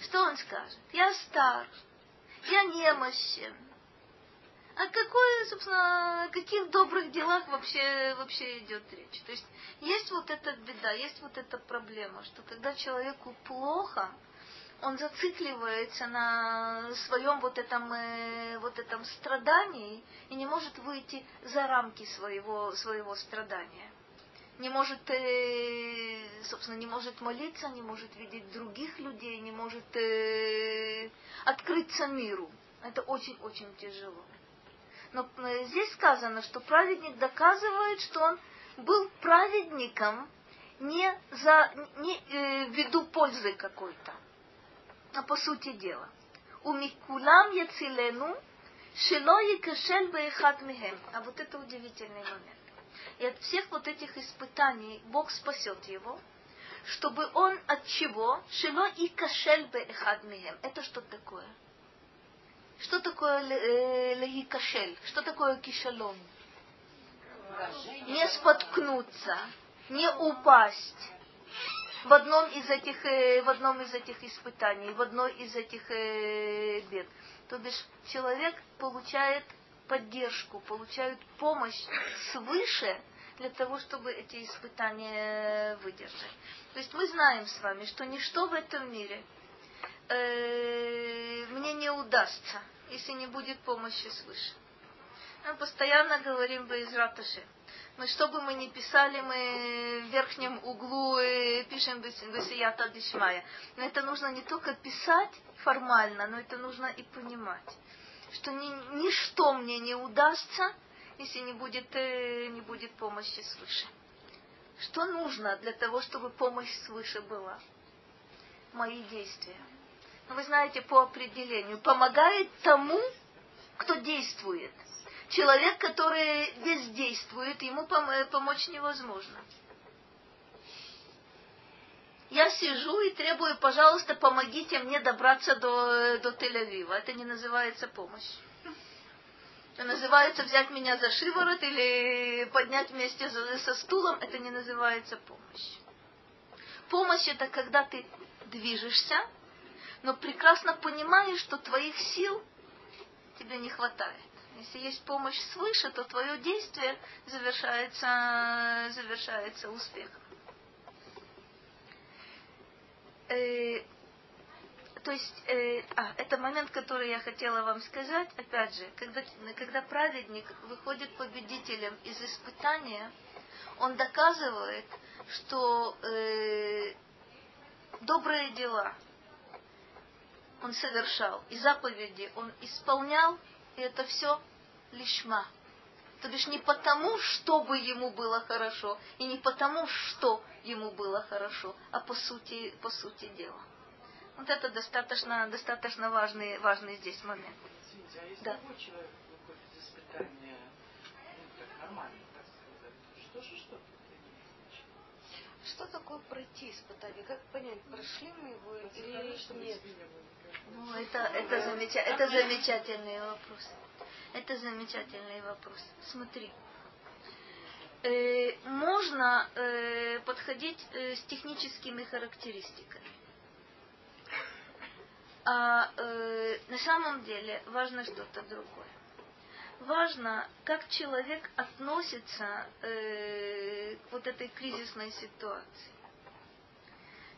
Что он скажет? Я стар, я немощен. О какой, собственно, каких добрых делах вообще, вообще идет речь? То есть есть вот эта беда, есть вот эта проблема, что когда человеку плохо, он зацикливается на своем вот этом, э, вот этом страдании и не может выйти за рамки своего, своего страдания не может, э, собственно, не может молиться, не может видеть других людей, не может э, открыться миру. Это очень-очень тяжело. Но э, здесь сказано, что праведник доказывает, что он был праведником не, за, не э, ввиду пользы какой-то, а по сути дела. У Микулам Яцилену Шило Якашель Бейхат Михем. А вот это удивительный момент. И от всех вот этих испытаний Бог спасет его, чтобы он от чего? Шило и кашель бы эхадмием. Это что такое? Что такое леги кашель? Что такое кишалон? Не споткнуться, не упасть в одном из этих, э, в одном из этих испытаний, в одной из этих э, бед. То бишь человек получает поддержку, получают помощь свыше для того, чтобы эти испытания выдержать. То есть мы знаем с вами, что ничто в этом мире э, мне не удастся, если не будет помощи свыше. Мы постоянно говорим без раташи. Мы что бы мы ни писали, мы в верхнем углу э, пишем Бесията Дишмая. Но это нужно не только писать формально, но это нужно и понимать что ни, ничто мне не удастся, если не будет, э, не будет помощи свыше. Что нужно для того, чтобы помощь свыше была? Мои действия. Ну, вы знаете, по определению, помогает тому, кто действует. Человек, который бездействует, ему пом- помочь невозможно. Я сижу и требую, пожалуйста, помогите мне добраться до, до Тель-Авива. Это не называется помощь. Это называется взять меня за шиворот или поднять вместе со стулом. Это не называется помощь. Помощь это когда ты движешься, но прекрасно понимаешь, что твоих сил тебе не хватает. Если есть помощь свыше, то твое действие завершается, завершается успехом. То есть, э, а, это момент, который я хотела вам сказать, опять же, когда, когда праведник выходит победителем из испытания, он доказывает, что э, добрые дела он совершал, и заповеди он исполнял, и это все лишма, то бишь не потому, чтобы ему было хорошо, и не потому, что ему было хорошо, а по сути, по сути дела. Вот это достаточно, достаточно важный, важный здесь момент. Извините, а если да. любой человек выходит из испытания ну, так, нормально, так сказать, что же что Что такое пройти испытание? Как понять, прошли мы его или нет? Ну, это, это, замеча- это замечательный вопрос. Это замечательный вопрос. Смотри. Э, можно э, подходить э, с техническими характеристиками. А э, на самом деле важно что-то другое. Важно, как человек относится э, к вот этой кризисной ситуации.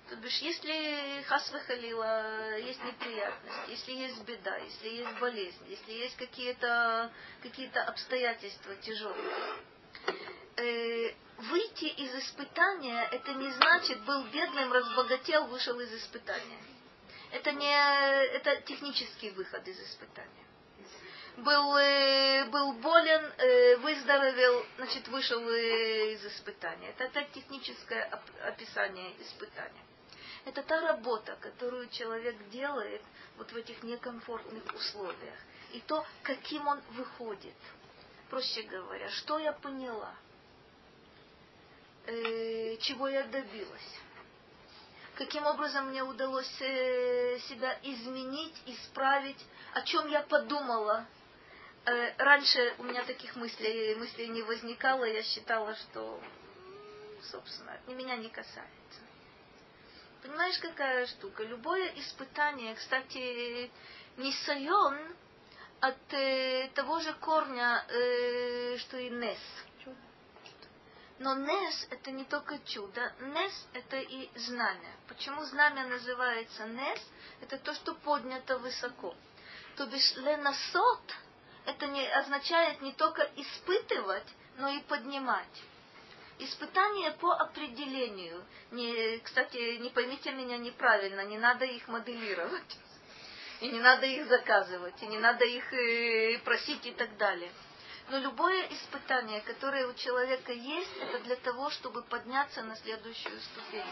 То бишь, если хасвы халила, есть неприятность, если есть беда, если есть болезнь, если есть какие-то какие обстоятельства тяжелые, э, выйти из испытания, это не значит, был бедным, разбогател, вышел из испытания. Это не это технический выход из испытания. Был, э, был болен, э, выздоровел, значит, вышел э, из испытания. Это, это техническое описание испытания. Это та работа, которую человек делает вот в этих некомфортных условиях. И то, каким он выходит. Проще говоря, что я поняла, чего я добилась, каким образом мне удалось э, себя изменить, исправить, о чем я подумала. Э, раньше у меня таких мыслей, мыслей не возникало, я считала, что, собственно, меня не касается. Понимаешь, какая штука? Любое испытание, кстати, не сайон от э, того же корня, что и нес. Но нес это не только чудо, нес это и знамя. Почему знамя называется нес? Это то, что поднято высоко. То бишь ленасот это не означает не только испытывать, но и поднимать. Испытания по определению. Не, кстати, не поймите меня неправильно, не надо их моделировать. (laughs) И не надо их заказывать, и не надо их э, просить и так далее. Но любое испытание, которое у человека есть, это для того, чтобы подняться на следующую ступень.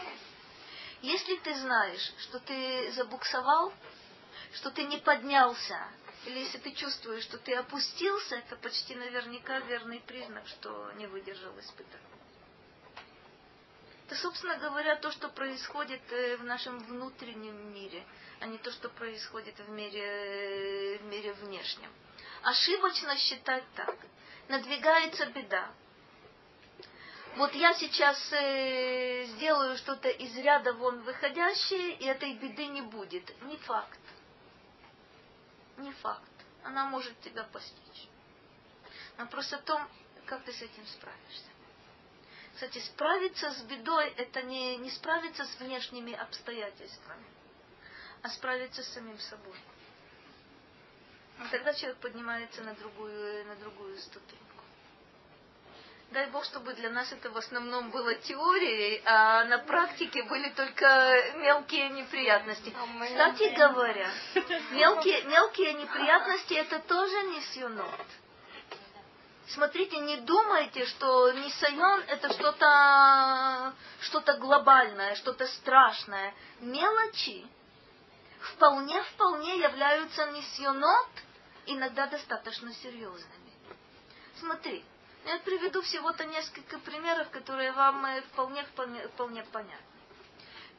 Если ты знаешь, что ты забуксовал, что ты не поднялся, или если ты чувствуешь, что ты опустился, это почти наверняка верный признак, что не выдержал испытания. Это, собственно говоря, то, что происходит э, в нашем внутреннем мире, а не то, что происходит в мире, э, в мире внешнем. Ошибочно считать так. Надвигается беда. Вот я сейчас э, сделаю что-то из ряда вон выходящее, и этой беды не будет. Не факт. Не факт. Она может тебя постичь. Вопрос о том, как ты с этим справишься. Кстати, справиться с бедой – это не, не справиться с внешними обстоятельствами, а справиться с самим собой. И тогда человек поднимается на другую, на другую ступеньку. Дай Бог, чтобы для нас это в основном было теорией, а на практике были только мелкие неприятности. А Кстати говоря, мелкие, мелкие неприятности это тоже не сюнот. Смотрите, не думайте, что Нисайон это что-то что глобальное, что-то страшное. Мелочи вполне-вполне являются миссионот, иногда достаточно серьезными. Смотри, я приведу всего-то несколько примеров, которые вам э, вполне, вполне, вполне понятны.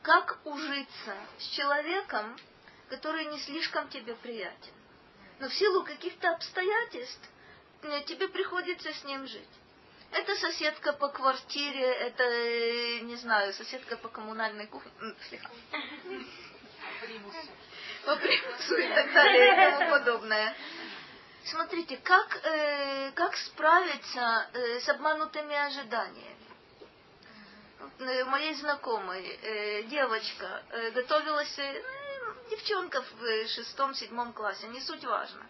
Как ужиться с человеком, который не слишком тебе приятен, но в силу каких-то обстоятельств Э, тебе приходится с ним жить. Это соседка по квартире, это, э, не знаю, соседка по коммунальной кухне. По примусу и так далее и тому подобное. Смотрите, как, э, как справиться э, с обманутыми ожиданиями. Э, моей знакомой э, девочка э, готовилась, э, девчонка в шестом-седьмом классе, не суть важно.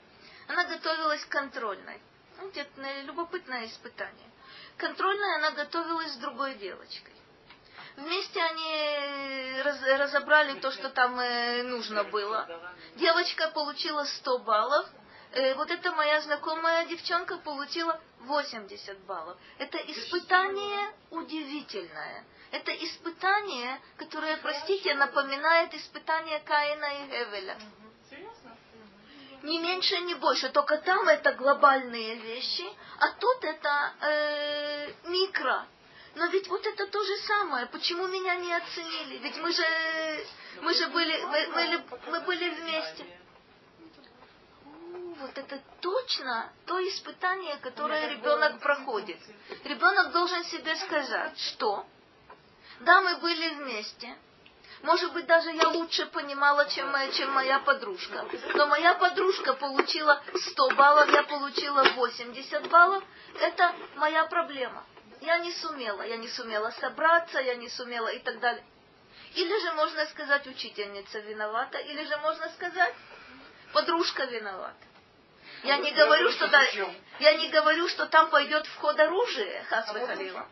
Она готовилась к контрольной. Ну, где-то любопытное испытание. Контрольная она готовилась с другой девочкой. Вместе они раз, разобрали то, что там э, нужно было. Девочка получила 100 баллов. Э, вот эта моя знакомая девчонка получила 80 баллов. Это испытание удивительное. Это испытание, которое, простите, напоминает испытание Каина и Хевеля ни меньше, ни больше. Только там это глобальные вещи, а тут это э, микро. Но ведь вот это то же самое. Почему меня не оценили? Ведь мы же, мы же были, мы, мы, мы были вместе. вот это точно то испытание, которое ребенок проходит. Ребенок должен себе сказать, что да, мы были вместе, может быть, даже я лучше понимала, чем моя, чем моя подружка. Но моя подружка получила 100 баллов, я получила 80 баллов. Это моя проблема. Я не сумела, я не сумела собраться, я не сумела и так далее. Или же можно сказать, учительница виновата, или же можно сказать, подружка виновата. Я не говорю, что да, я не говорю, что там пойдет в ход оружие, Хасвы Халила.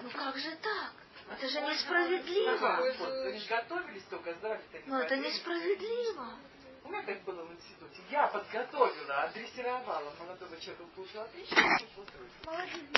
Ну как же так? Это же несправедливо. Только, сдавали Но это несправедливо. Меня так было в институте. Я подготовила, адресировала молодого человека, получил отлично, получил тройку.